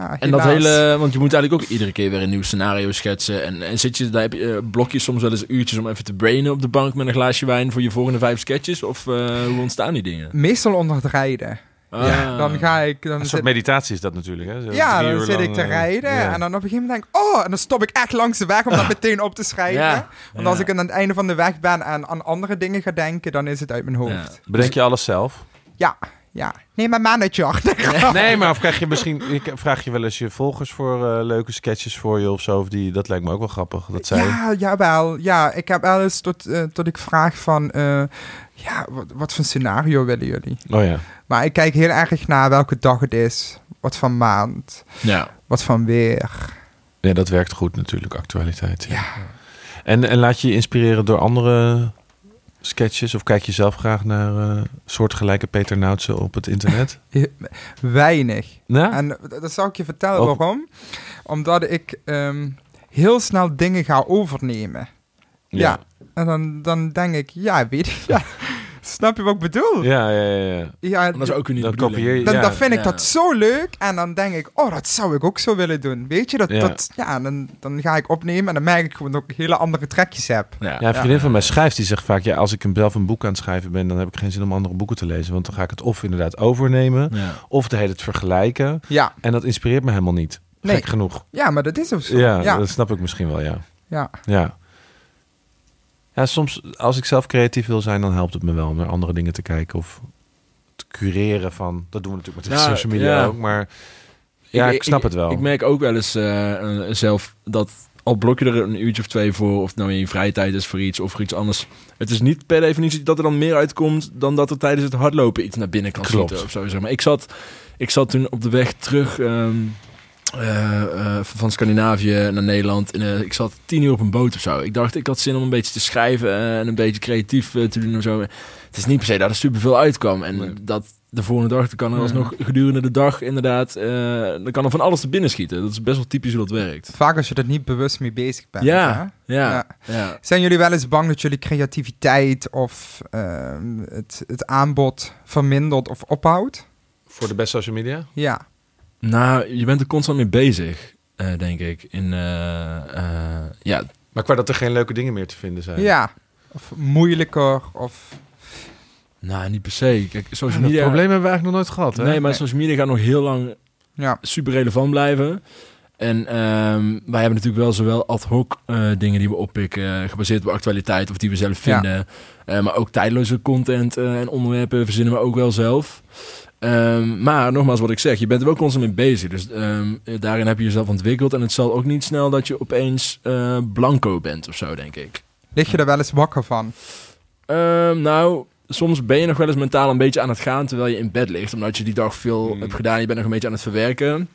ja En dat hele, want je moet eigenlijk ook iedere keer weer een nieuw scenario schetsen. En, en zit je, daar heb je eh, blokjes soms wel eens uurtjes om even te brainen op de bank met een glaasje wijn voor je volgende vijf sketches? Of eh, hoe ontstaan die dingen? Meestal onder het rijden. Ah. Dan ga ik... Dan Een zit- soort meditatie is dat natuurlijk. Hè? Zo Ja, dan zit lang, ik te eh, rijden ja. en dan op een gegeven moment denk ik, oh, en dan stop ik echt langs de weg om dat meteen op te schrijven. Ja. Want Ja. als ik aan het einde van de weg ben en aan andere dingen ga denken, dan is het uit mijn hoofd. Ja. Bedenk je alles zelf? Ja, ja. Nee, mijn manager. Nee, maar of krijg je misschien... Ik vraag je wel eens je volgers voor eh, leuke sketches voor je of zo? Of die, dat lijkt me ook wel grappig. Dat zij... Ja, jawel. Ja, ik heb wel eens tot, eh, tot ik vraag van, eh, ja, wat, wat voor scenario willen jullie? Oh ja. Maar ik kijk heel erg naar welke dag het is, wat van maand, Ja. wat van weer. Ja, dat werkt goed natuurlijk, actualiteit. Ja. Ja. En, en laat je je inspireren door andere sketches? Of kijk je zelf graag naar eh, soortgelijke Peter Noutsen op het internet? Weinig. En dat zal ik je vertellen waarom. Omdat ik ehm, heel snel dingen ga overnemen. Ja. En dan, dan denk ik, ja, weet ik, ja. Snap je wat ik bedoel? Ja, ja, ja. ja. Ja, Dat is ook niet bedoeling. kopieer je- dan, ja, dan vind ik ja. dat zo leuk. En dan denk ik, oh, dat zou ik ook zo willen doen. Weet je, dat, Ja. dat, ja, dan, dan ga ik opnemen en dan merk ik gewoon dat ik hele andere trekjes heb. Ja. Ja, een vriendin van mij schrijft, die zegt vaak... ja, als ik zelf een boek aan het schrijven ben... dan heb ik geen zin om andere boeken te lezen. Want dan ga ik het of inderdaad overnemen... Ja. of de hele tijd vergelijken. Ja, En dat inspireert me helemaal niet. Nee. Gek genoeg. ja maar dat is ook zo. Ja, Ja, dat snap ik misschien wel, ja. ja. Ja. Ja, soms als ik zelf creatief wil zijn... dan helpt het me wel om naar andere dingen te kijken... of te cureren van... dat doen we natuurlijk met de Ja, social media ja. ook, maar... Ja, ik, snap het wel. Ik merk ook wel eens eh, eh, zelf dat al blok je er een uurtje of twee voor, of nou in je vrije tijd is voor iets of voor iets anders. Het is niet per definitie dat er dan meer uitkomt dan dat er tijdens het hardlopen iets naar binnen kan Klopt. schieten of zo. Zeg maar ik zat, ik zat toen op de weg terug ehm, eh, eh, van Scandinavië naar Nederland. En, eh, ik zat tien uur op een boot of zo. Ik dacht, ik had zin om een beetje te schrijven en een beetje creatief te doen of zo. Het is niet per se dat er superveel uitkwam. En Nee. dat de volgende dag, dan kan er alsnog gedurende de dag inderdaad, eh, dan kan er van alles te binnen schieten. Dat is best wel typisch hoe dat werkt. Vaak als je er niet bewust mee bezig bent. Ja, hè? ja, Ja. ja. Zijn jullie wel eens bang dat jullie creativiteit of ehm, het, het aanbod vermindert of ophoudt? Voor de best social media? Ja. Nou, je bent er constant mee bezig, eh, denk ik. In, eh, eh, ja, Maar qua dat er geen leuke dingen meer te vinden zijn. Ja. Of moeilijker of... nou, niet per se. Kijk, social dat media... probleem hebben we eigenlijk nog nooit gehad, hè? Nee, maar social media gaat nog heel lang Ja. super relevant blijven. En ehm, wij hebben natuurlijk wel zowel ad hoc eh, dingen die we oppikken, gebaseerd op actualiteit of die we zelf Ja. vinden. Eh, maar ook tijdloze content en onderwerpen verzinnen we ook wel zelf. Ehm, maar nogmaals, wat ik zeg, je bent er wel constant mee bezig. Dus ehm, daarin heb je jezelf ontwikkeld. En het zal ook niet snel dat je opeens eh, blanco bent of zo, denk ik. Lig je er wel eens wakker van? Ehm, nou, soms ben je nog wel eens mentaal een beetje aan het gaan terwijl je in bed ligt. Omdat je die dag veel Mm. hebt gedaan. Je bent nog een beetje aan het verwerken.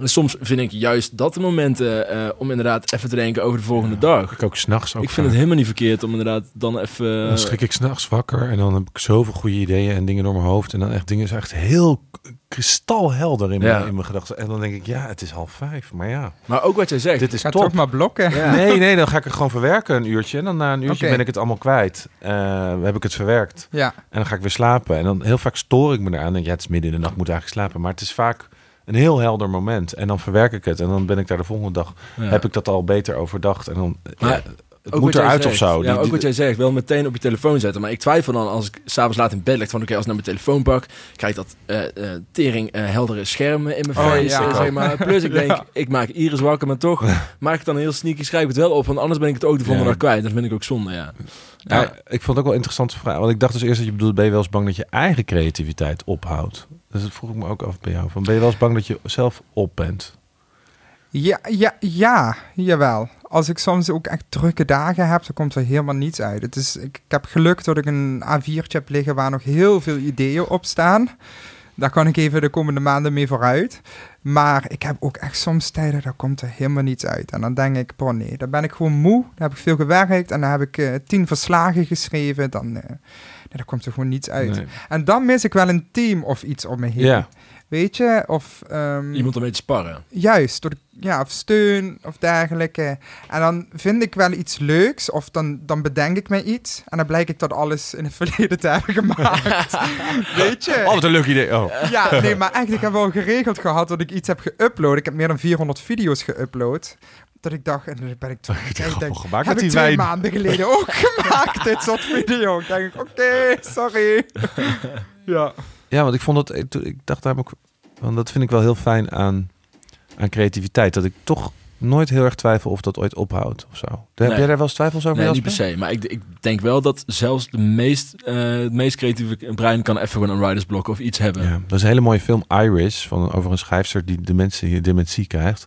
En soms vind ik juist dat de momenten eh, om inderdaad even te denken over de volgende dag. Ik ook s'nachts ook Ik vind het helemaal niet verkeerd om inderdaad dan even... Dan schrik ik s'nachts wakker en dan heb ik zoveel goede ideeën en dingen door mijn hoofd. En dan echt dingen is echt heel kristalhelder in, Ja. mijn, in mijn gedachten. En dan denk ik, ja, het is half vijf. Maar ja, Maar ook wat jij zegt. dit is Ga top. toch maar blokken. Ja. Nee, nee, dan ga ik er gewoon verwerken een uurtje. En dan na een uurtje ben ik het allemaal kwijt. Eh, heb ik het verwerkt. Ja. En dan ga ik weer slapen. En dan heel vaak stoor ik me eraan. Denk, ja, het is midden in de nacht, ik moet eigenlijk slapen. Maar het is vaak een heel helder moment. En dan verwerk ik het. En dan ben ik daar de volgende dag, Ja. heb ik dat al beter overdacht. En dan, Maar ja, het Ook moet eruit of zo. Ja, Die- ook die- wat jij zegt. Wel meteen op je telefoon zetten. Maar ik twijfel dan als ik s'avonds laat in bed lig. Van oké, als ik naar mijn telefoon pak. Krijg ik dat eh, eh, tering eh, heldere schermen in mijn Oh, face. ja. zeg maar. Plus ik denk, Ja. ik maak Iris wakker. Maar toch maak ik dan heel sneaky. Schrijf ik het wel op. Want anders ben ik het ook de volgende Ja. dag kwijt. Dat vind ik ook zonde, ja. Ja, Ja. ik vond het ook wel een interessante vraag. Want ik dacht dus eerst dat je bedoelde, ben je wel eens bang dat je eigen creativiteit ophoudt? Dus dat vroeg ik me ook af bij jou. Van, ben je wel eens bang dat je zelf op bent? Ja, ja, ja, jawel. Als ik soms ook echt drukke dagen heb, dan komt er helemaal niets uit. Het is, ik, ik heb geluk dat ik een A4'tje heb liggen waar nog heel veel ideeën op staan. Daar kan ik even de komende maanden mee vooruit. Maar ik heb ook echt soms tijden, daar komt er helemaal niets uit. En dan denk ik, boh nee, dan ben ik gewoon moe. Dan heb ik veel gewerkt en dan heb ik eh, tien verslagen geschreven. Dan, eh, nee, daar komt er gewoon niets uit. Nee. En dan mis ik wel een team of iets om me heen. Ja, Weet je? Of, ehm, Iemand ermee te sparren. Juist, door de, ja, of steun of dergelijke. En dan vind ik wel iets leuks, of dan, dan bedenk ik me iets. En dan blijkt ik dat alles in het verleden te hebben gemaakt. Weet je? Oh, wat een leuk idee. Oh. Ja, nee, maar echt, ik heb wel geregeld gehad dat ik iets heb geüpload. Ik heb meer dan 400 video's geüpload. Dat ik dacht, en dan ben ik. Ik ik grappig gemaakt heb met ik twee wijn. maanden geleden ook gemaakt, dit soort video. Ik denk, oké, sorry. ja. Ja, want ik vond dat, ik, ik dacht daar ook, want dat vind ik wel heel fijn aan, aan creativiteit. Dat ik toch nooit heel erg twijfel of dat ooit ophoudt of zo. Heb Nee. jij daar wel eens twijfels over? Nee, niet per se. Maar ik, ik denk wel dat zelfs de meest, eh, het meest creatieve brein kan even gewoon een writersblok of iets hebben. Ja, dat is een hele mooie film, Iris, van, over een schrijfster die dementie, dementie krijgt.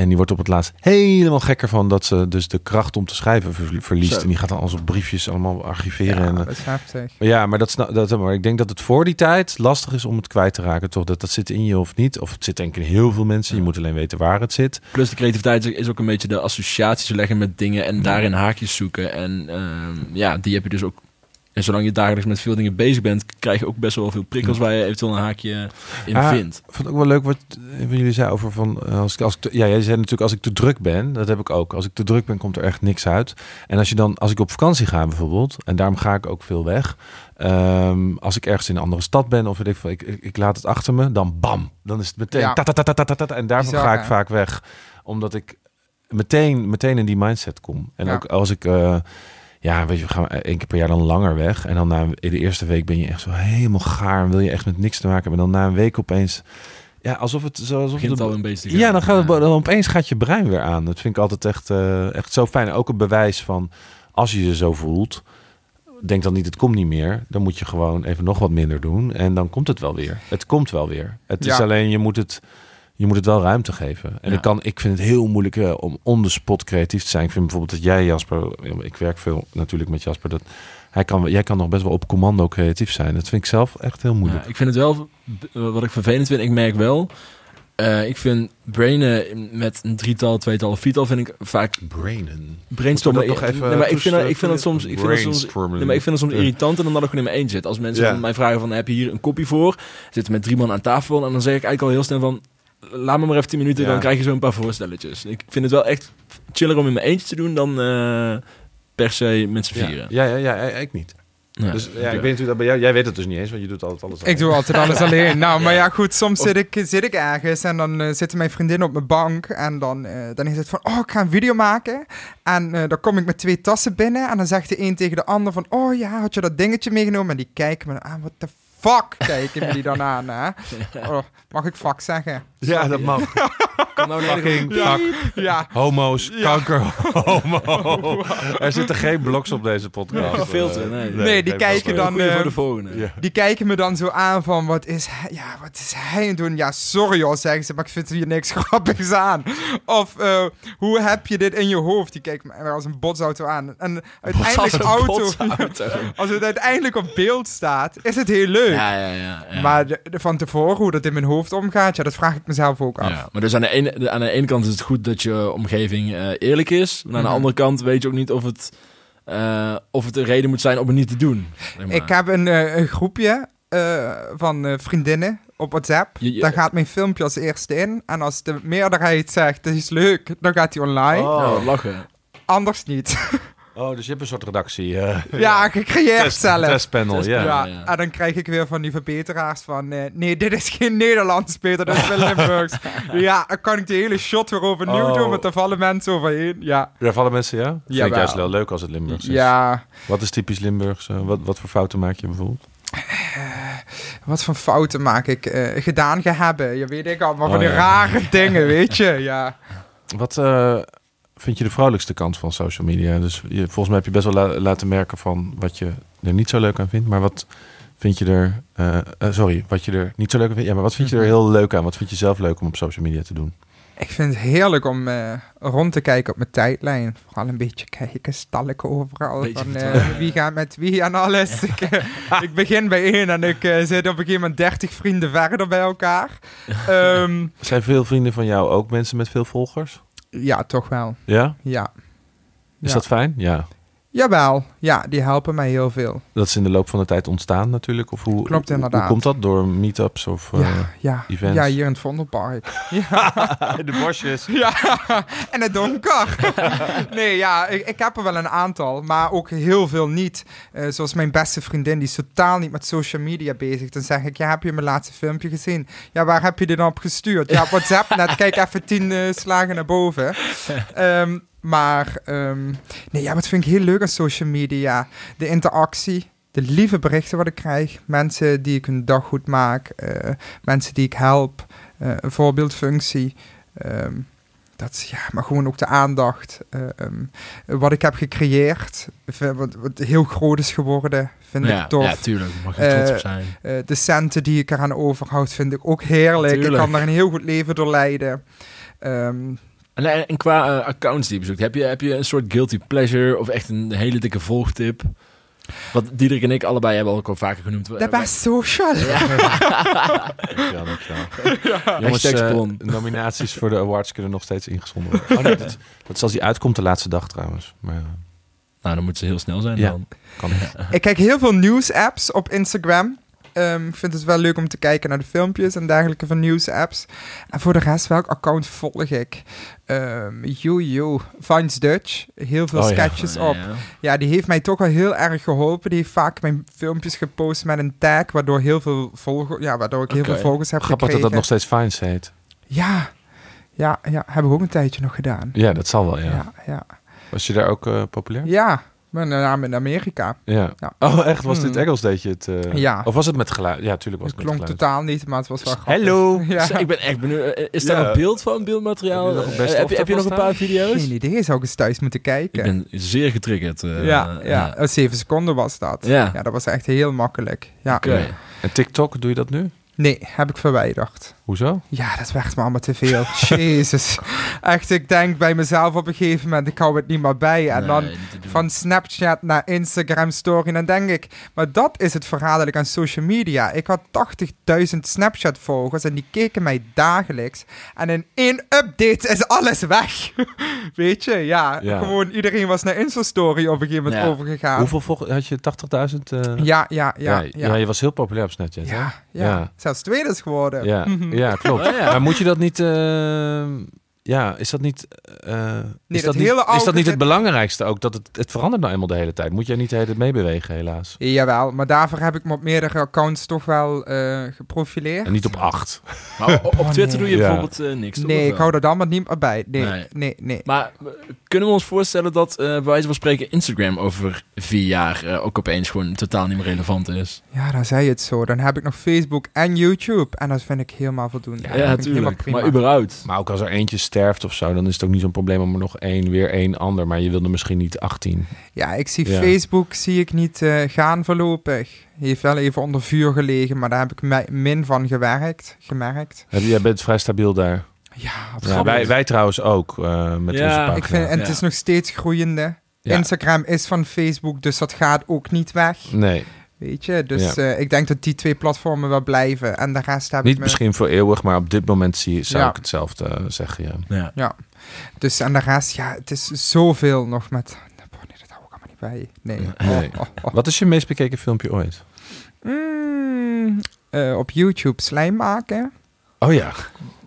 En die wordt op het laatst helemaal gekker van dat ze dus de kracht om te schrijven ver- verliest. Zo. En die gaat dan al zijn briefjes allemaal archiveren. Ja, en, dat eh, is heftig. maar ja, maar, dat, dat, maar ik denk dat het voor die tijd lastig is om het kwijt te raken. Toch? Dat, dat zit in je of niet. Of het zit denk ik in heel veel mensen. Je moet alleen weten waar het zit. Plus de creativiteit is ook een beetje de associaties leggen met dingen en daarin haakjes zoeken. En ehm, ja, die heb je dus ook En zolang je dagelijks met veel dingen bezig bent, krijg je ook best wel veel prikkels waar je eventueel een haakje in Ah, vindt. Ik vond het ook wel leuk wat, eh, wat jullie zei over van eh, als ik, als ik te- ja, jij zei natuurlijk als ik te druk ben, dat heb ik ook. Als ik te druk ben, komt er echt niks uit. En als je dan, als ik op vakantie ga bijvoorbeeld, en daarom ga ik ook veel weg. ehm, als ik ergens in een andere stad ben of weet ik, ik, ik, ik laat het achter me, dan bam, dan is het meteen Ja. ta ta ta ta ta ta, ta, en daarvoor Bizar, ga ik hè? vaak weg, omdat ik meteen, meteen in die mindset kom. En Ja. ook als ik eh, ja, weet je, we gaan één keer per jaar dan langer weg. En dan na in de eerste week ben je echt zo helemaal gaar. En wil je echt met niks te maken hebben. En dan na een week opeens... Ja, alsof het... zo- Alsof begint het al een beetje ja, dan, gaat het, dan opeens gaat je brein weer aan. Dat vind ik altijd echt, eh, echt zo fijn. Ook een bewijs van... Als je je zo voelt... Denk dan niet, het komt niet meer. Dan moet je gewoon even nog wat minder doen. En dan komt het wel weer. Het komt wel weer. Het is alleen, je moet het... Je moet het wel ruimte geven. En Ja. ik, kan, ik vind het heel moeilijk eh, om on the spot creatief te zijn. Ik vind bijvoorbeeld dat jij, Jasper... Ik werk veel natuurlijk met Jasper. Dat hij kan, jij kan nog best wel op commando creatief zijn. Dat vind ik zelf echt heel moeilijk. Ja, ik vind het wel, wat ik vervelend vind, ik merk wel, eh, ik vind brainen met een drietal, tweetal of viertal vind ik vaak Brainen. brainstormen. Dat nog even nee, maar ik vind, dat- ik vind het soms, ik vind het soms, nee, maar ik vind het soms irritant en dan dat ik gewoon in mijn eentje zit. Als mensen mij vragen van, heb je hier een kopie voor? Zitten met drie man aan tafel en dan zeg ik eigenlijk al heel snel van, laat me maar even tien minuten, Ja. dan krijg je zo een paar voorstelletjes. Ik vind het wel echt chiller om in mijn eentje te doen dan eh, per se met z'n vieren. ja, ja, ja, ik niet. Ja. Dus ja, ik weet natuurlijk dat bij jou, jij weet het dus niet eens, want je doet altijd alles. Ik doe altijd alles alleen. Nou, maar ja, goed, soms Of- zit, ik, zit ik ergens en dan eh, zitten mijn vriendinnen op mijn bank. En dan, eh, dan is het van, oh, ik ga een video maken. En eh, dan kom ik met twee tassen binnen. En dan zegt de een tegen de ander van, oh ja, had je dat dingetje meegenomen? En die kijken me aan, what the fuck, kijken die dan aan, hè? Oh, mag ik fuck zeggen? Ja, dat mag. Nou Fucking fuck. Ja, Homo's, Ja. kanker, homo. Er zitten geen bloks op deze podcast. Geen filter, Eh, nee. Nee, die geen kijken dan, Goeie eh, voor de volgende. Ja. die kijken me dan zo aan van, wat is hij, ja, wat is hij aan het doen? Ja, sorry hoor, zeggen ze, maar ik vind hier niks grappigs aan. Of, eh, hoe heb je dit in je hoofd? Die kijken me als een botsauto aan. En uiteindelijk Als een auto, botsauto. als het uiteindelijk op beeld staat, is het heel leuk. Ja, ja, ja. ja. Maar de, de- van tevoren, hoe dat in mijn hoofd omgaat, ja, dat vraag ik mezelf ook af. Ja, maar dus aan de, ene, aan de ene kant is het goed dat je omgeving eh, eerlijk is. Maar aan de Mhm. andere kant weet je ook niet of het, eh, of het een reden moet zijn om het niet te doen. zeg maar. Ik heb een, eh, een groepje van vriendinnen op WhatsApp. Je- je- Daar gaat mijn filmpje als eerste in. En als de meerderheid zegt, dit is leuk, dan gaat hij online. Oh. Lachen. Anders niet. Oh, dus je hebt een soort redactie. eh, ja, gecreëerd test, zelf. testpanel, ja. Ja, ja. en dan krijg ik weer van die verbeteraars van... eh, nee, dit is geen Nederlands, Peter, dit is wel Limburgs. ja, dan kan ik de hele shot weer overnieuw Oh. doen, want daar vallen mensen overheen. Ja, Ja, vallen mensen, ja? Vind ik juist wel leuk als het Limburgs is. ja. Wat is typisch Limburgs? eh, wat, wat voor fouten maak je bijvoorbeeld? wat voor fouten maak ik eh, gedaan hebben? Je weet ik allemaal, van Oh, die ja. rare dingen, weet je? Ja. Wat eh, vind je de vrolijkste kant van social media? Dus je, volgens mij heb je best wel la- laten merken van wat je er niet zo leuk aan vindt. Maar wat vind je er... eh, eh, sorry, wat je er niet zo leuk aan vindt. Ja, maar wat vind je er Mhm. heel leuk aan? Wat vind je zelf leuk om op social media te doen? Ik vind het heerlijk om eh, rond te kijken op mijn tijdlijn. Vooral een beetje kijken, stalken overal. Beetje Van, wie gaat met wie en alles. ik, ik begin bij één en ik zit op een gegeven moment 30 vrienden verder bij elkaar. Ehm, Zijn veel vrienden van jou ook mensen met veel volgers? Ja, toch wel. Ja? Ja. Is Ja. dat fijn? Ja. Jawel, ja, die helpen mij heel veel. Dat is in de loop van de tijd ontstaan natuurlijk? Of hoe, Klopt, hoe- inderdaad. Hoe komt dat? Door meetups of eh, ja, ja. events? ja, hier in het Vondelpark. ja. de bosjes? ja, en het donker. nee, ja, ik, ik heb er wel een aantal, maar ook heel veel niet. Eh, zoals mijn beste vriendin, die is totaal niet met social media bezig. Dan zeg ik, ja, heb je mijn laatste filmpje gezien? Ja, waar heb je dit dan op gestuurd? Ja, WhatsApp net, kijk even tien eh, slagen naar boven. Ehm, maar, ehm, nee, ja, wat vind ik heel leuk aan social media? De interactie. De lieve berichten wat ik krijg. Mensen die ik hun dag goed maak. eh, mensen die ik help. eh, een voorbeeldfunctie. Ehm, dat is, ja, maar gewoon ook de aandacht. eh, ehm, wat ik heb gecreëerd. Wat, wat heel groot is geworden. Vind ja, ik tof. ja, tuurlijk. Mag je trots op zijn. De centen die ik eraan overhoud vind ik ook heerlijk. Ik kan daar een heel goed leven door leiden. Ehm, En, qua eh, accounts die je bezoekt, heb je, heb je een soort guilty pleasure of echt een hele dikke volgtip? Wat Diederik en ik allebei hebben ook al vaker genoemd. de best social. Dankjewel, dankjewel. Jongens, eh, nominaties voor de awards kunnen nog steeds ingezonden worden. Oh nee, dat, dat is als die uitkomt de laatste dag trouwens. Maar, eh, Nou, dan moeten ze heel snel zijn Ja. dan. Kan. Ik kijk heel veel nieuws-apps op Instagram. Ehm, Ik vind het wel leuk om te kijken naar de filmpjes en dergelijke van nieuws-apps. En voor de rest, welk account volg ik? Ehm Jojo, Vines Dutch. Heel veel Oh ja. sketches op. Ja. Ja, die heeft mij toch wel heel erg geholpen. Die heeft vaak mijn filmpjes gepost met een tag, waardoor, heel veel volgers, ja, waardoor ik heel veel volgers heb Grappig dat gekregen. dat nog steeds Fines heet. Ja, ja, ja, heb ik ook een tijdje nog gedaan. Ja, dat zal wel, ja. Ja, ja. Was je daar ook eh, populair? Ja, met naam in Amerika. Ja. Ja. Oh, echt? Was dit Hmm. Engels deed je het? eh, Ja. Of was het met geluid? Ja, tuurlijk was Het het met klonk geluid. totaal niet, maar het was wel grappig. Hello. Ja. Ik ben echt benieuwd. Eh, Is daar Ja. een beeld van, beeldmateriaal? Heb je nog Eh, heb, je, heb je nog een paar video's? Geen idee, zou ik eens thuis moeten Ik kijken. ben zeer getriggerd. eh, ja, ja, eh, zeven seconden was dat. Ja. Ja, dat was echt heel makkelijk. Ja. Oké. En TikTok, doe je dat nu? Nee, heb ik verwijderd. Hoezo? Ja, dat werd me allemaal te veel. Jezus. Echt, ik denk bij mezelf op een gegeven moment, ik hou het niet meer bij. En Nee, dan van Snapchat naar Instagram story. En dan denk ik, maar dat is het verraderlijk aan social media. Ik had 80.000 Snapchat volgers en die keken mij dagelijks. En in één update is alles weg. Weet je, ja, Ja. Gewoon iedereen was naar Insta-story op een gegeven moment Ja. overgegaan. Hoeveel volgers had je? 80.000? eh? Ja, ja, ja. ja, Ja, ja, je was heel populair op Snapchat. hè? ja, ja. Ja. Zelfs tweede is geworden. Ja, Mhm. Ja klopt. Oh, ja. Maar moet je dat niet... ja, is dat niet... eh, is, dat dat niet hele is dat niet het belangrijkste ook? Dat het, het verandert nou eenmaal de hele tijd. Moet jij niet de hele tijd meebewegen, helaas. Jawel, maar daarvoor heb ik me op meerdere accounts toch wel eh, geprofileerd. En niet op acht. Maar op, op Oh, Twitter nee. doe je Ja. bijvoorbeeld eh, niks? Nee, ik hou er allemaal niet meer bij. Nee, Nee. nee, nee. Maar kunnen we ons voorstellen dat eh bij wijze van spreken Instagram over vier jaar ook opeens gewoon totaal niet meer relevant is? Ja, dan zei je het zo. Dan heb ik nog Facebook en YouTube. En dat vind ik helemaal voldoende. Ja, natuurlijk. prima. Maar überhaupt. Maar ook als er eentje sterft of zo, dan is het ook niet zo'n probleem om er nog één, weer één ander. Maar je wilde misschien niet 18. Ja, ik zie Ja. Facebook zie ik niet eh, gaan voorlopig. Heeft wel even onder vuur gelegen, maar daar heb ik mi- min van gewerkt, gemerkt. Heb- Jij bent vrij stabiel daar. Ja, Ja, wij, wij trouwens ook. eh, met Ja, onze ik pagina. ik vind, en het Ja. is nog steeds groeiende. Ja. Instagram is van Facebook, dus dat gaat ook niet weg. Nee, Weet je, dus Ja. eh, ik denk dat die twee platformen wel blijven. En de rest heb niet ik me... misschien voor eeuwig, maar op dit moment zie, zou Ja. ik hetzelfde eh, zeggen. Ja. Ja. Ja, dus en de rest, ja, het is zoveel nog met... Oh, nee, dat hou ik allemaal niet bij. Nee. Nee. Oh, oh, oh. Wat is je meest bekeken filmpje ooit? Mm, eh, op YouTube slijm maken. Oh ja,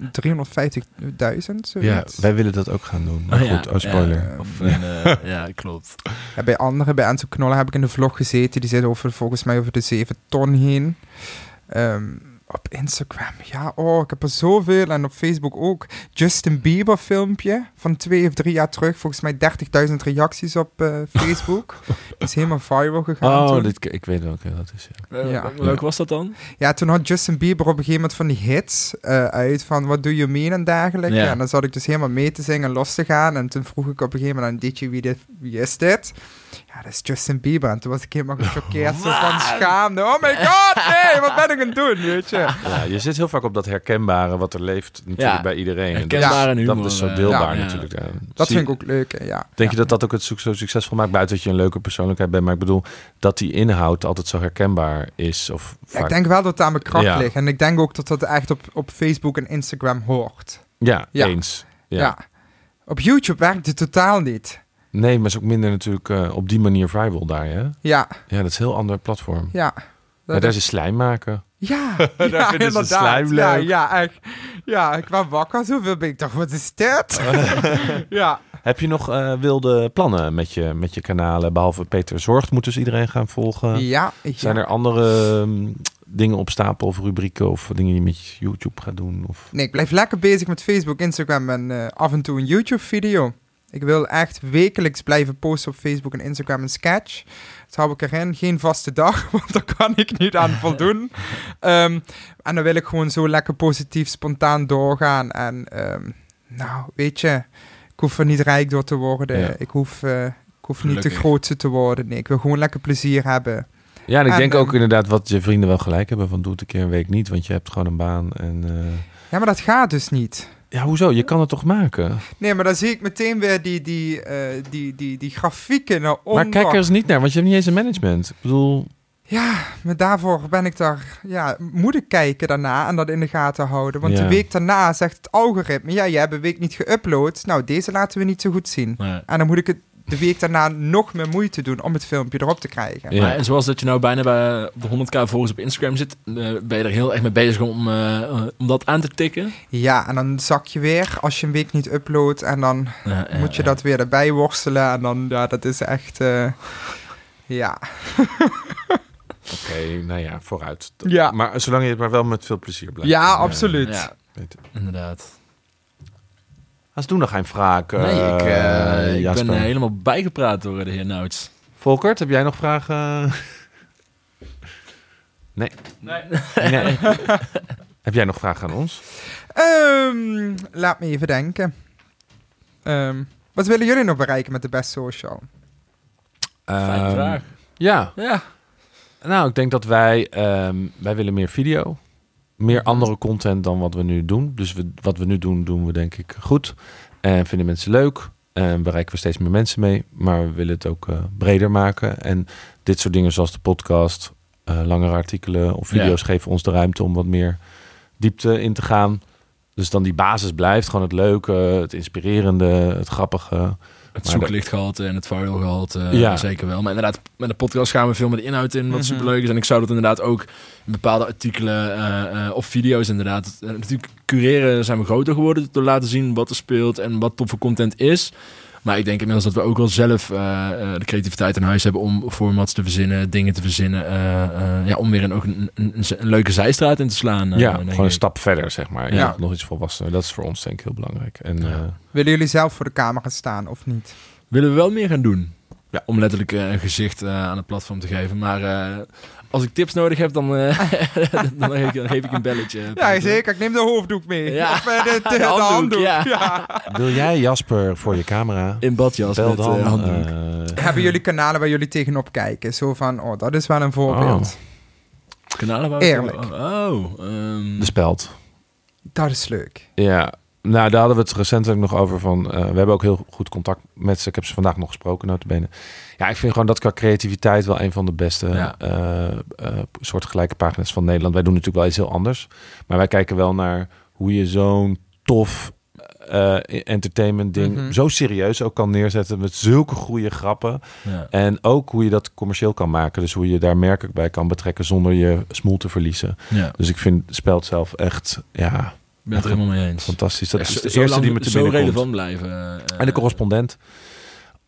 350.000, zoiets. ja wij willen dat ook gaan doen. Maar Oh ja, goed, oh spoiler. ja. Of een, eh, ja, klopt. Ja, bij anderen, bij Enzo Knollen heb ik in de vlog gezeten. Die zit over, volgens mij over de 7 ton heen. Ehm, op Instagram, ja, oh, ik heb er zoveel. En op Facebook ook. Justin Bieber filmpje van twee of drie jaar terug. Volgens mij 30.000 reacties op eh, Facebook. Is helemaal viral gegaan Oh, dit, ik weet welke dat is. Ja. Eh, Ja. Welke was dat dan? Ja, toen had Justin Bieber op een gegeven moment van die hits eh, uit van What Do You Mean en dergelijke. Ja. En dan zat ik dus helemaal mee te zingen en los te gaan. En toen vroeg ik op een gegeven moment aan DJ wie, dit, wie is dit? Ja, dat is Justin Bieber. En toen was ik helemaal gechoqueerd zo van schaamde. Oh my god, nee, wat ben ik aan het doen, weet je? Ja, je zit heel vaak op dat herkenbare wat er leeft natuurlijk Ja, bij iedereen. En dat, Herkenbaar en is- humor. dat is zo eh, deelbaar ja. natuurlijk. Ja. Dat Zie- vind ik ook leuk, ja. Denk ja. je dat dat ook het zo zo succesvol maakt? Buiten dat je een leuke persoonlijkheid bent. Maar ik bedoel, dat die inhoud altijd zo herkenbaar is. Of vaak... ik denk wel dat het aan mijn kracht Ja. ligt. En ik denk ook dat dat echt op, op Facebook en Instagram hoort. ja, Ja. eens. Ja. Ja. Op YouTube werkt het totaal niet. Nee, maar is ook minder natuurlijk eh, op die manier viral daar. Hè? Ja, Ja, dat is een heel ander platform. ja. Ja, daar is een slijm maken. Ja, Daar ja vinden ze slijm Ja, leuk. ja, echt. Ja, ik was wakker, zoveel ben ik toch, wat is dit? ja. Heb je nog eh, wilde plannen met je, met je kanalen? Behalve Peter Zorgt moet dus iedereen gaan volgen. Ja, ja. Zijn er andere ehm, dingen op stapel of rubrieken of dingen die je met YouTube gaat doen? Of... Nee, ik blijf lekker bezig met Facebook, Instagram en eh, af en toe een YouTube-video. Ik wil echt wekelijks blijven posten op Facebook en Instagram een sketch. Dat hou ik erin. Geen vaste dag, want daar kan ik niet aan voldoen. Ehm, en dan wil ik gewoon zo lekker positief, spontaan doorgaan. En ehm, nou, weet je, ik hoef er niet rijk door te worden. Ja. Ik hoef, eh, ik hoef niet de grootste te worden. Nee, ik wil gewoon lekker plezier hebben. Ja, en ik En, denk ook ehm, inderdaad wat je vrienden wel gelijk hebben. Van doe het een keer een week niet, want je hebt gewoon een baan. En, eh, Ja, maar dat gaat dus niet. Ja, hoezo? Je kan het toch maken? Nee, maar dan zie ik meteen weer die, die, eh, die, die, die grafieken naar onder. Maar kijk er eens niet naar, want je hebt niet eens een management. Ik bedoel, Ja, maar daarvoor ben ik daar... Ja, moet ik kijken daarna en dat in de gaten houden. Want Ja. de week daarna zegt het algoritme... Ja, je hebt een week niet geüpload. Nou, deze laten we niet zo goed zien. Nee. En dan moet ik het de week daarna nog meer moeite doen om het filmpje erop te krijgen. Ja. Maar, en zoals dat je nou bijna bij op de 100k volgers op Instagram zit, eh, ben je er heel erg mee bezig om, eh, eh, om dat aan te tikken. Ja, en dan zak je weer als je een week niet uploadt en dan Ja, ja, moet je ja. dat weer erbij worstelen en dan, ja, dat is echt, eh, ja. Oké, nou ja, vooruit. Ja. Maar zolang je het maar wel met veel plezier blijft. Ja, absoluut. Ja, inderdaad. Hast du nog geen vraag? Nee, ik, eh, ik ben eh, helemaal bijgepraat door de heer Nouts. Volkert, heb jij nog vragen? Nee. Nee. heb jij nog vragen aan ons? Ehm, laat me even denken. Ehm, wat willen jullie nog bereiken met de Best Social? Fijne Ehm, vraag. Ja, Ja. nou, ik denk dat wij, ehm, wij willen meer video. Meer andere content dan wat we nu doen. Dus we, wat we nu doen, doen we denk ik goed. En vinden mensen leuk. En bereiken we steeds meer mensen mee. Maar we willen het ook eh, breder maken. En dit soort dingen zoals de podcast, eh, langere artikelen of video's geven ons de ruimte om wat meer diepte in te gaan. Dus dan die basis blijft. Gewoon het leuke, het inspirerende, het grappige. Het zoeklichtgehalte en het viral gehalte, Ja. zeker wel. Maar inderdaad, met de podcast gaan we veel met de inhoud in, wat Mhm. superleuk is. En ik zou dat inderdaad ook in bepaalde artikelen eh, eh, of video's inderdaad... eh, natuurlijk, cureren zijn we groter geworden door laten zien wat er speelt en wat toffe content is. Maar ik denk inmiddels dat we ook wel zelf eh, eh, de creativiteit in huis hebben om formats te verzinnen, dingen te verzinnen. eh, eh, ja, om weer een, ook een, een, een, een leuke zijstraat in te slaan. ja, gewoon een ik. stap verder, zeg maar. Ja. Ja. Nog iets volwassener. Dat is voor ons denk ik heel belangrijk. En Ja. eh, Willen jullie zelf voor de camera staan of niet? Willen we wel meer gaan doen. Ja. Om letterlijk een gezicht eh, aan het platform te geven. Maar eh, als ik tips nodig heb, dan, eh, dan, geef, ik, dan geef ik een belletje. Ja, zeker. Ik neem de hoofddoek mee. Ja. Of eh, de, de, de De handdoek, handdoek. ja. Ja. wil jij Jasper voor je camera? In badjas Bel met dan. eh, handdoek. Hebben jullie kanalen waar jullie tegenop kijken? Zo van, oh, dat is wel een voorbeeld. Kanalen waar we- Eerlijk. Oh, ehm, de speld. Dat is leuk. Ja, nou daar hadden we het recentelijk nog over van. eh, we hebben ook heel goed contact met ze. Ik heb ze vandaag nog gesproken, notabene. Ja, ik vind gewoon dat qua creativiteit wel een van de beste Ja. eh, soortgelijke pagina's van Nederland. Wij doen natuurlijk wel iets heel anders. Maar wij kijken wel naar hoe je zo'n tof eh, entertainment ding Mhm. zo serieus ook kan neerzetten met zulke goede grappen. ja. En ook hoe je dat commercieel kan maken. Dus hoe je daar merken bij kan betrekken zonder je smoel te verliezen. ja, ik Dus ik vind Speld zelf echt ja, ben het er helemaal mee eens. fantastisch. Dat is de eerste lang- die me te Zo binnen komt. relevant blijven. En de correspondent.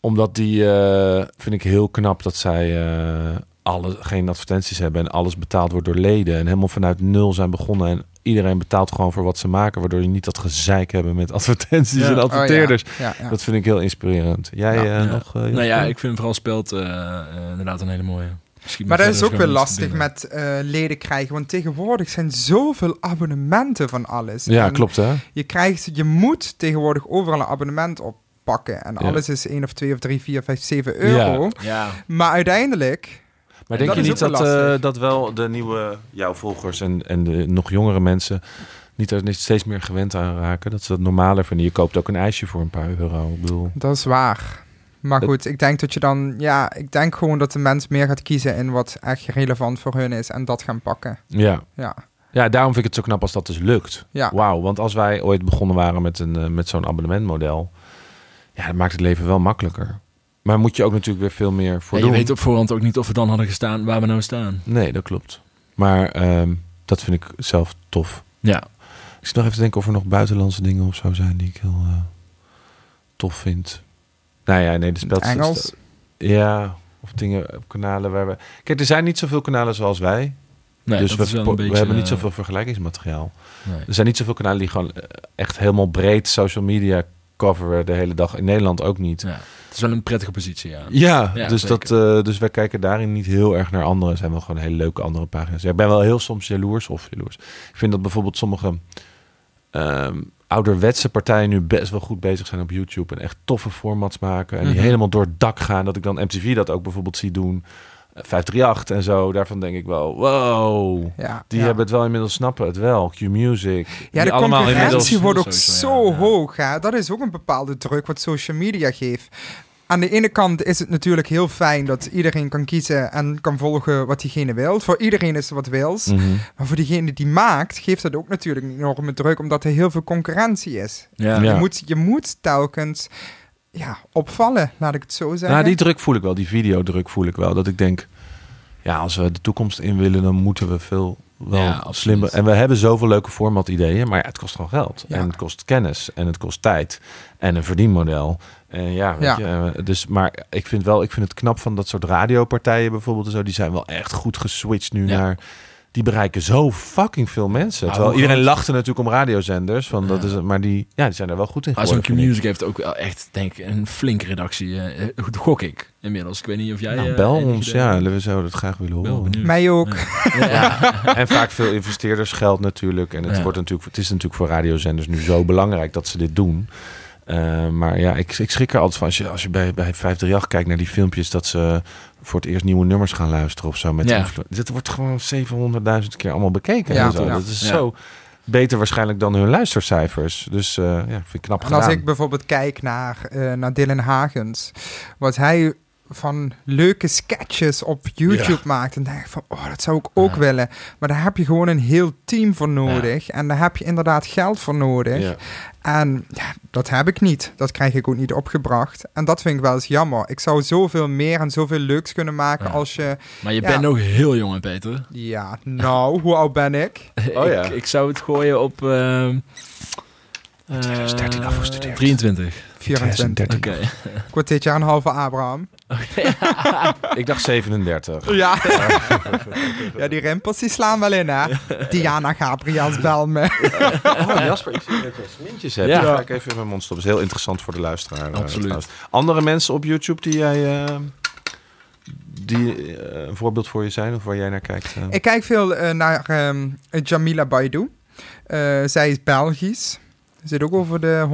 Omdat die, eh, vind ik heel knap dat zij eh, alle, geen advertenties hebben en alles betaald wordt door leden. En helemaal vanuit nul zijn begonnen. En iedereen betaalt gewoon voor wat ze maken. Waardoor je niet dat gezeik hebben met advertenties Ja. en Oh, adverteerders. ja. Ja, ja. Dat vind ik heel inspirerend. Jij Ja. eh, Ja. nog? eh, Nou ja, ik vind vooral speelt eh, eh, inderdaad een hele mooie. Maar dat is ook weer te lastig binnen. met eh, leden krijgen. Want tegenwoordig zijn zoveel abonnementen van alles. Ja, En klopt hè? Je, krijgt, je moet tegenwoordig overal een abonnement oppakken. En Ja. alles is 1 of 2 of 3, 4, 5, 7 euro. Ja, Maar uiteindelijk... Maar En denk je niet dat, eh, dat wel de nieuwe jouw volgers en, en de nog jongere mensen niet er niet steeds meer gewend aan raken? Dat ze dat normaler vinden. Je koopt ook een ijsje voor een paar euro. Ik bedoel, Dat is waar. Maar goed, ik denk dat je dan... Ja, ik denk gewoon dat de mens meer gaat kiezen in wat echt relevant voor hun is. En dat gaan pakken. ja. Ja. ja, daarom vind ik het zo knap als dat dus lukt. Ja. Wauw, want als wij ooit begonnen waren met, een, eh, met zo'n abonnementmodel, ja, dat maakt het leven wel makkelijker. Maar moet je ook natuurlijk weer veel meer voor Ja, je doen. weet op voorhand ook niet of we dan hadden gestaan waar we nou staan. Nee, dat klopt. Maar ehm, dat vind ik zelf tof. Ja, Ik zit nog even te denken of er nog buitenlandse dingen of zo zijn die ik heel eh, tof vind. Nou ja, nee, de spelt Engels? Ja, of dingen op kanalen waar we. Kijk, er zijn niet zoveel kanalen zoals wij. nee, dus dat we, is wel een we beetje, hebben niet eh, zoveel vergelijkingsmateriaal. nee. Er zijn niet zoveel kanalen die gewoon eh, echt helemaal breed social media coveren de hele dag. In Nederland ook niet. Ja, het is wel een prettige positie, ja. Ja, Ja, dus, zeker. dat, eh, dus wij kijken daarin niet heel erg naar anderen. Er zijn wel gewoon hele leuke andere pagina's. Ja, ik ben wel heel soms jaloers of jaloers. Ik vind dat bijvoorbeeld sommige ehm, ouderwetse partijen nu best wel goed bezig zijn op YouTube. En echt toffe formats maken. En die Mhm. helemaal door het dak gaan. Dat ik dan MTV dat ook bijvoorbeeld zie doen. Eh, 538 en zo. Daarvan denk ik wel, wow. Ja, Die ja. hebben het wel inmiddels snappen het wel. Q-Music. Ja, die de concurrentie inmiddels- wordt ook zo ja, hoog. Hè? Dat is ook een bepaalde druk wat social media geeft. Aan de ene kant is het natuurlijk heel fijn dat iedereen kan kiezen en kan volgen wat diegene wil. Voor iedereen is er wat wils. Mhm. Maar voor diegene die maakt, geeft dat ook natuurlijk een enorme druk, omdat er heel veel concurrentie is. Ja. Ja. Je, moet, je moet telkens ja, opvallen, laat ik het zo zeggen. Nou, die druk voel ik wel, die videodruk voel ik wel. Dat ik denk, ja, als we de toekomst in willen, dan moeten we veel wel Ja, slimmer. En we hebben zoveel leuke format ideeën, maar ja, het kost gewoon geld. Ja. En het kost kennis en het kost tijd en een verdienmodel. En ja, weet Ja. je, eh, dus, maar ik vind wel, ik vind het knap van dat soort radiopartijen bijvoorbeeld en zo. Die zijn wel echt goed geswitcht nu Ja. naar. Die bereiken zo fucking veel mensen. Terwijl hoe iedereen groot- lachte natuurlijk om radiozenders. Van dat is, het, maar die, ja, die zijn er wel goed in Maar geworden. zo'n. Q-Music heeft ook wel echt, denk ik, een flinke redactie. eh, eh, gok ik inmiddels. Ik weet niet of jij... Nou, eh, bel ons, ja, we zouden het graag willen horen. Mij ook. Ja. En vaak veel investeerdersgeld natuurlijk. En het, Ja. wordt natuurlijk, het is natuurlijk voor radiozenders nu zo belangrijk dat ze dit doen. Eh, maar ja, ik, ik schrik er altijd van. Als je, als je bij, bij 538 kijkt naar die filmpjes... dat ze voor het eerst nieuwe nummers gaan luisteren of zo. Met Ja. Dit wordt gewoon 700.000 keer allemaal bekeken. Ja, en zo. ja. Dat is Ja. zo beter waarschijnlijk dan hun luistercijfers. Dus eh, ja, vind ik knap En als gedaan. ik bijvoorbeeld kijk naar, eh, naar Dylan Hagens, wat hij van leuke sketches op YouTube maakt, dan denk ik van, oh, dat zou ik ook Ja. willen. Maar daar heb je gewoon een heel team voor nodig. En daar heb je inderdaad geld voor nodig. En ja, dat heb ik niet. Dat krijg ik ook niet opgebracht. En dat vind ik wel eens jammer. Ik zou zoveel meer en zoveel leuks kunnen maken Ja. als je... Maar je Ja. bent nog heel jong, Peter. Ja, nou, hoe oud ben ik? Oh ja. ik, ik zou het gooien op... ehm 2013 eh, afgestudeerd. 23. 24. 2013. Oké. Ik word dit jaar een halve Abraham. Ik dacht 37. Ja. ja, die rimpels die slaan wel in, hè? Diana Gabriels bel me. Oh, Jasper, ik zie dat je smintjes hebt. Ja. Ja. ga ik even in mijn mond stoppen. Dat is heel interessant voor de luisteraar. eh, Absoluut. Andere mensen op YouTube die jij... eh, die eh, een voorbeeld voor je zijn of waar jij naar kijkt? Ik kijk veel naar ehm, Jamila Baidu. Eh, zij is Belgisch. Ze zit ook over de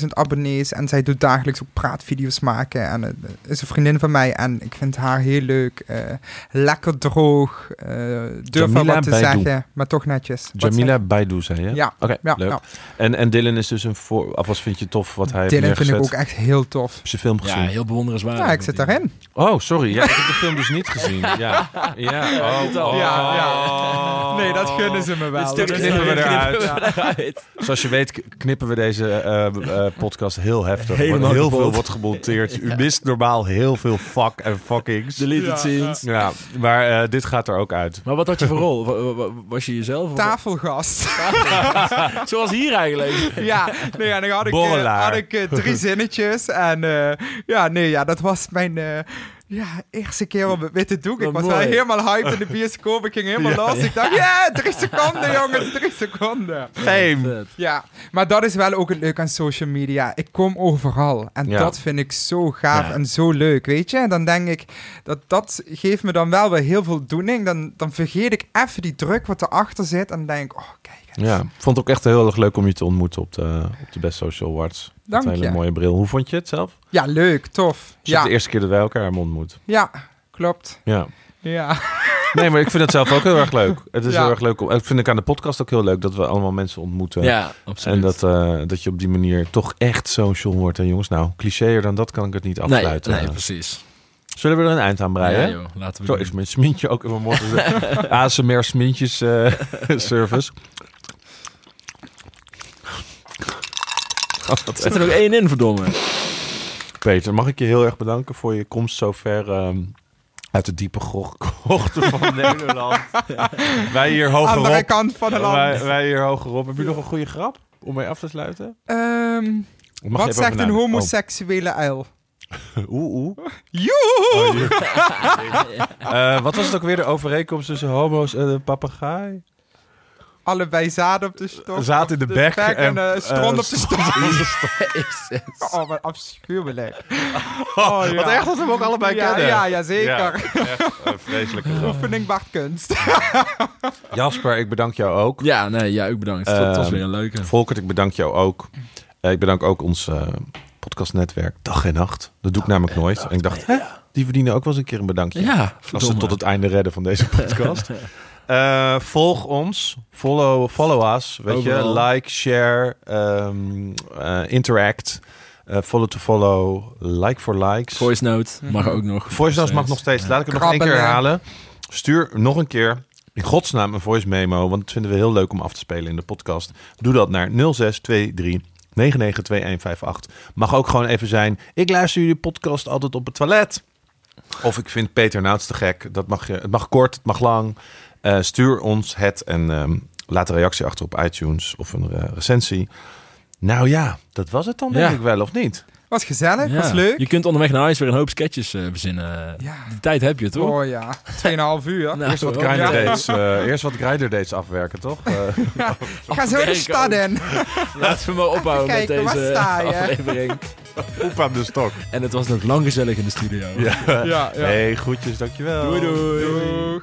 100.000 abonnees en zij doet dagelijks ook praatvideo's maken. En eh, is een vriendin van mij en ik vind haar heel leuk. eh, lekker droog. eh durf wel wat te Baidu. zeggen, maar toch netjes. Wat Jamila Baidu, zei je? Ja. Oké, Ja, leuk. ja. En, en Dylan is dus een voor... Of wat vind je tof wat hij heeft Dylan vind ik ook echt heel tof. Heb je film Ja, gezien? heel bewonderenswaardig. Ja, ik zit daarin. Oh, sorry. Ja, ik heb de film dus niet gezien. Ja, ja. Oh, oh. Ja, ja. Nee, dat gunnen ze me wel. Dit stuk knippen we eruit. Zoals je weet k- knippen we deze eh, eh, podcast heel heftig. Helemaal wordt heel kapot. veel wordt gemonteerd. U mist normaal heel veel fuck en fuckings. Deleted Ja, scenes. Ja, maar eh, dit gaat er ook uit. Maar wat had je voor rol? Wa- wa- Was je jezelf? of- Tafelgast. Zoals hier eigenlijk. ja, nee, ja, dan had ik, eh, had ik eh, drie zinnetjes. En eh, ja, nee, ja, dat was mijn eh, ja, eerste keer op het witte doek. Ik was mooi. wel helemaal hyped in de bioscoop. Ik ging helemaal los. Ik dacht, ja, drie seconden, jongens, drie seconden. Fame. Ja, maar dat is wel ook het leuke aan social media. Ik kom overal. En Ja. dat vind ik zo gaaf Ja. en zo leuk, weet je. Dan denk ik, dat, dat geeft me dan wel weer heel veel voldoening. Dan, dan vergeet ik even die druk wat erachter zit. En denk ik, oh, kijk. Ja, ik vond het ook echt heel erg leuk om je te ontmoeten op de, op de Best Social Awards. Dank Met een hele je. mooie bril. Hoe vond je het zelf? Ja, leuk, tof. Het is Ja, de eerste keer dat wij elkaar hebben ontmoet. ja, klopt. Ja. Ja. Nee, maar ik vind het zelf ook heel erg leuk. Het is Ja. heel erg leuk. om- Ik vind ik aan de podcast ook heel leuk dat we allemaal mensen ontmoeten. Ja, absoluut. En dat, eh, dat je op die manier toch echt social wordt. En jongens, nou, clichéer dan dat kan ik het niet nee, afsluiten. nee, precies. Zullen we er een eind aan breien? Ja, joh, laten we Zo doen. is mijn smintje ook in mijn mond. ASMR smintjes eh, service. Oh, Er zit er nog één in, verdomme. Peter, mag ik je heel erg bedanken voor je komst zo ver ehm, uit de diepe krochten van Nederland. wij hier Andere hogerop. kant van het land. Wij, wij hier hogerop. Heb je nog een goede grap om mee af te sluiten? Ehm, je wat zegt een na- homoseksuele uil? Oh, oeh, oeh. Joehoe! Oh. Eh, wat was het ook weer de overeenkomst tussen homo's en een papegaai? Allebei zaden op de stok. Zaad in de bek en, en, eh, stront eh, op de stok. Oh, wat afschuwelijk. Oh, ja. Wat erg dat we hem ook allebei ja, kennen. Ja, ja, zeker. Ja, echt een vreselijke grap. Oefening Bart Kunst. Jasper, ik bedank jou ook. Ja, nee, ja, ook bedankt. dat was Ehm, weer een leuke. Volkert, ik bedank jou ook. Eh, ik bedank ook ons eh, podcastnetwerk Dag en Nacht. Dat doe ik namelijk nooit. En ik dacht, hè, die verdienen ook wel eens een keer een bedankje. Ja, Als ze tot het einde redden van deze podcast. Eh, volg ons. Follow, follow us. Weet Overal. je, like, share, ehm, eh, interact. Eh, follow to follow. Like for likes. Voice note mag ook nog. Voice notes mag nog steeds. Laat ik het nog één keer herhalen. Stuur nog een keer in godsnaam een voice memo. Want dat vinden we heel leuk om af te spelen in de podcast. Doe dat naar 0623 992158. Mag ook gewoon even zijn. Ik luister jullie podcast altijd op het toilet. Of ik vind Peter Nouts te gek. Dat mag je, het mag kort, het mag lang. Eh, stuur ons het en ehm, laat een reactie achter op iTunes of een eh, recensie. Nou ja, dat was het dan denk Ja. ik wel, of niet? Was gezellig, Ja. was leuk. Je kunt onderweg naar huis weer een hoop sketches eh, verzinnen. Ja. Die tijd heb je, toch? Oh ja, 2,5 uur. Nou, Eerst wat Grindr dates, eh, eerst wat Grindr dates afwerken, toch? Eh, Ik ga zo de stad in. Laten we maar ophouden met kijken, deze sta je? aflevering. Poep aan de stok. En het was nog lang gezellig in de studio. Ja. Ja, ja. Hey, groetjes, dankjewel. Doei doei. Doeg.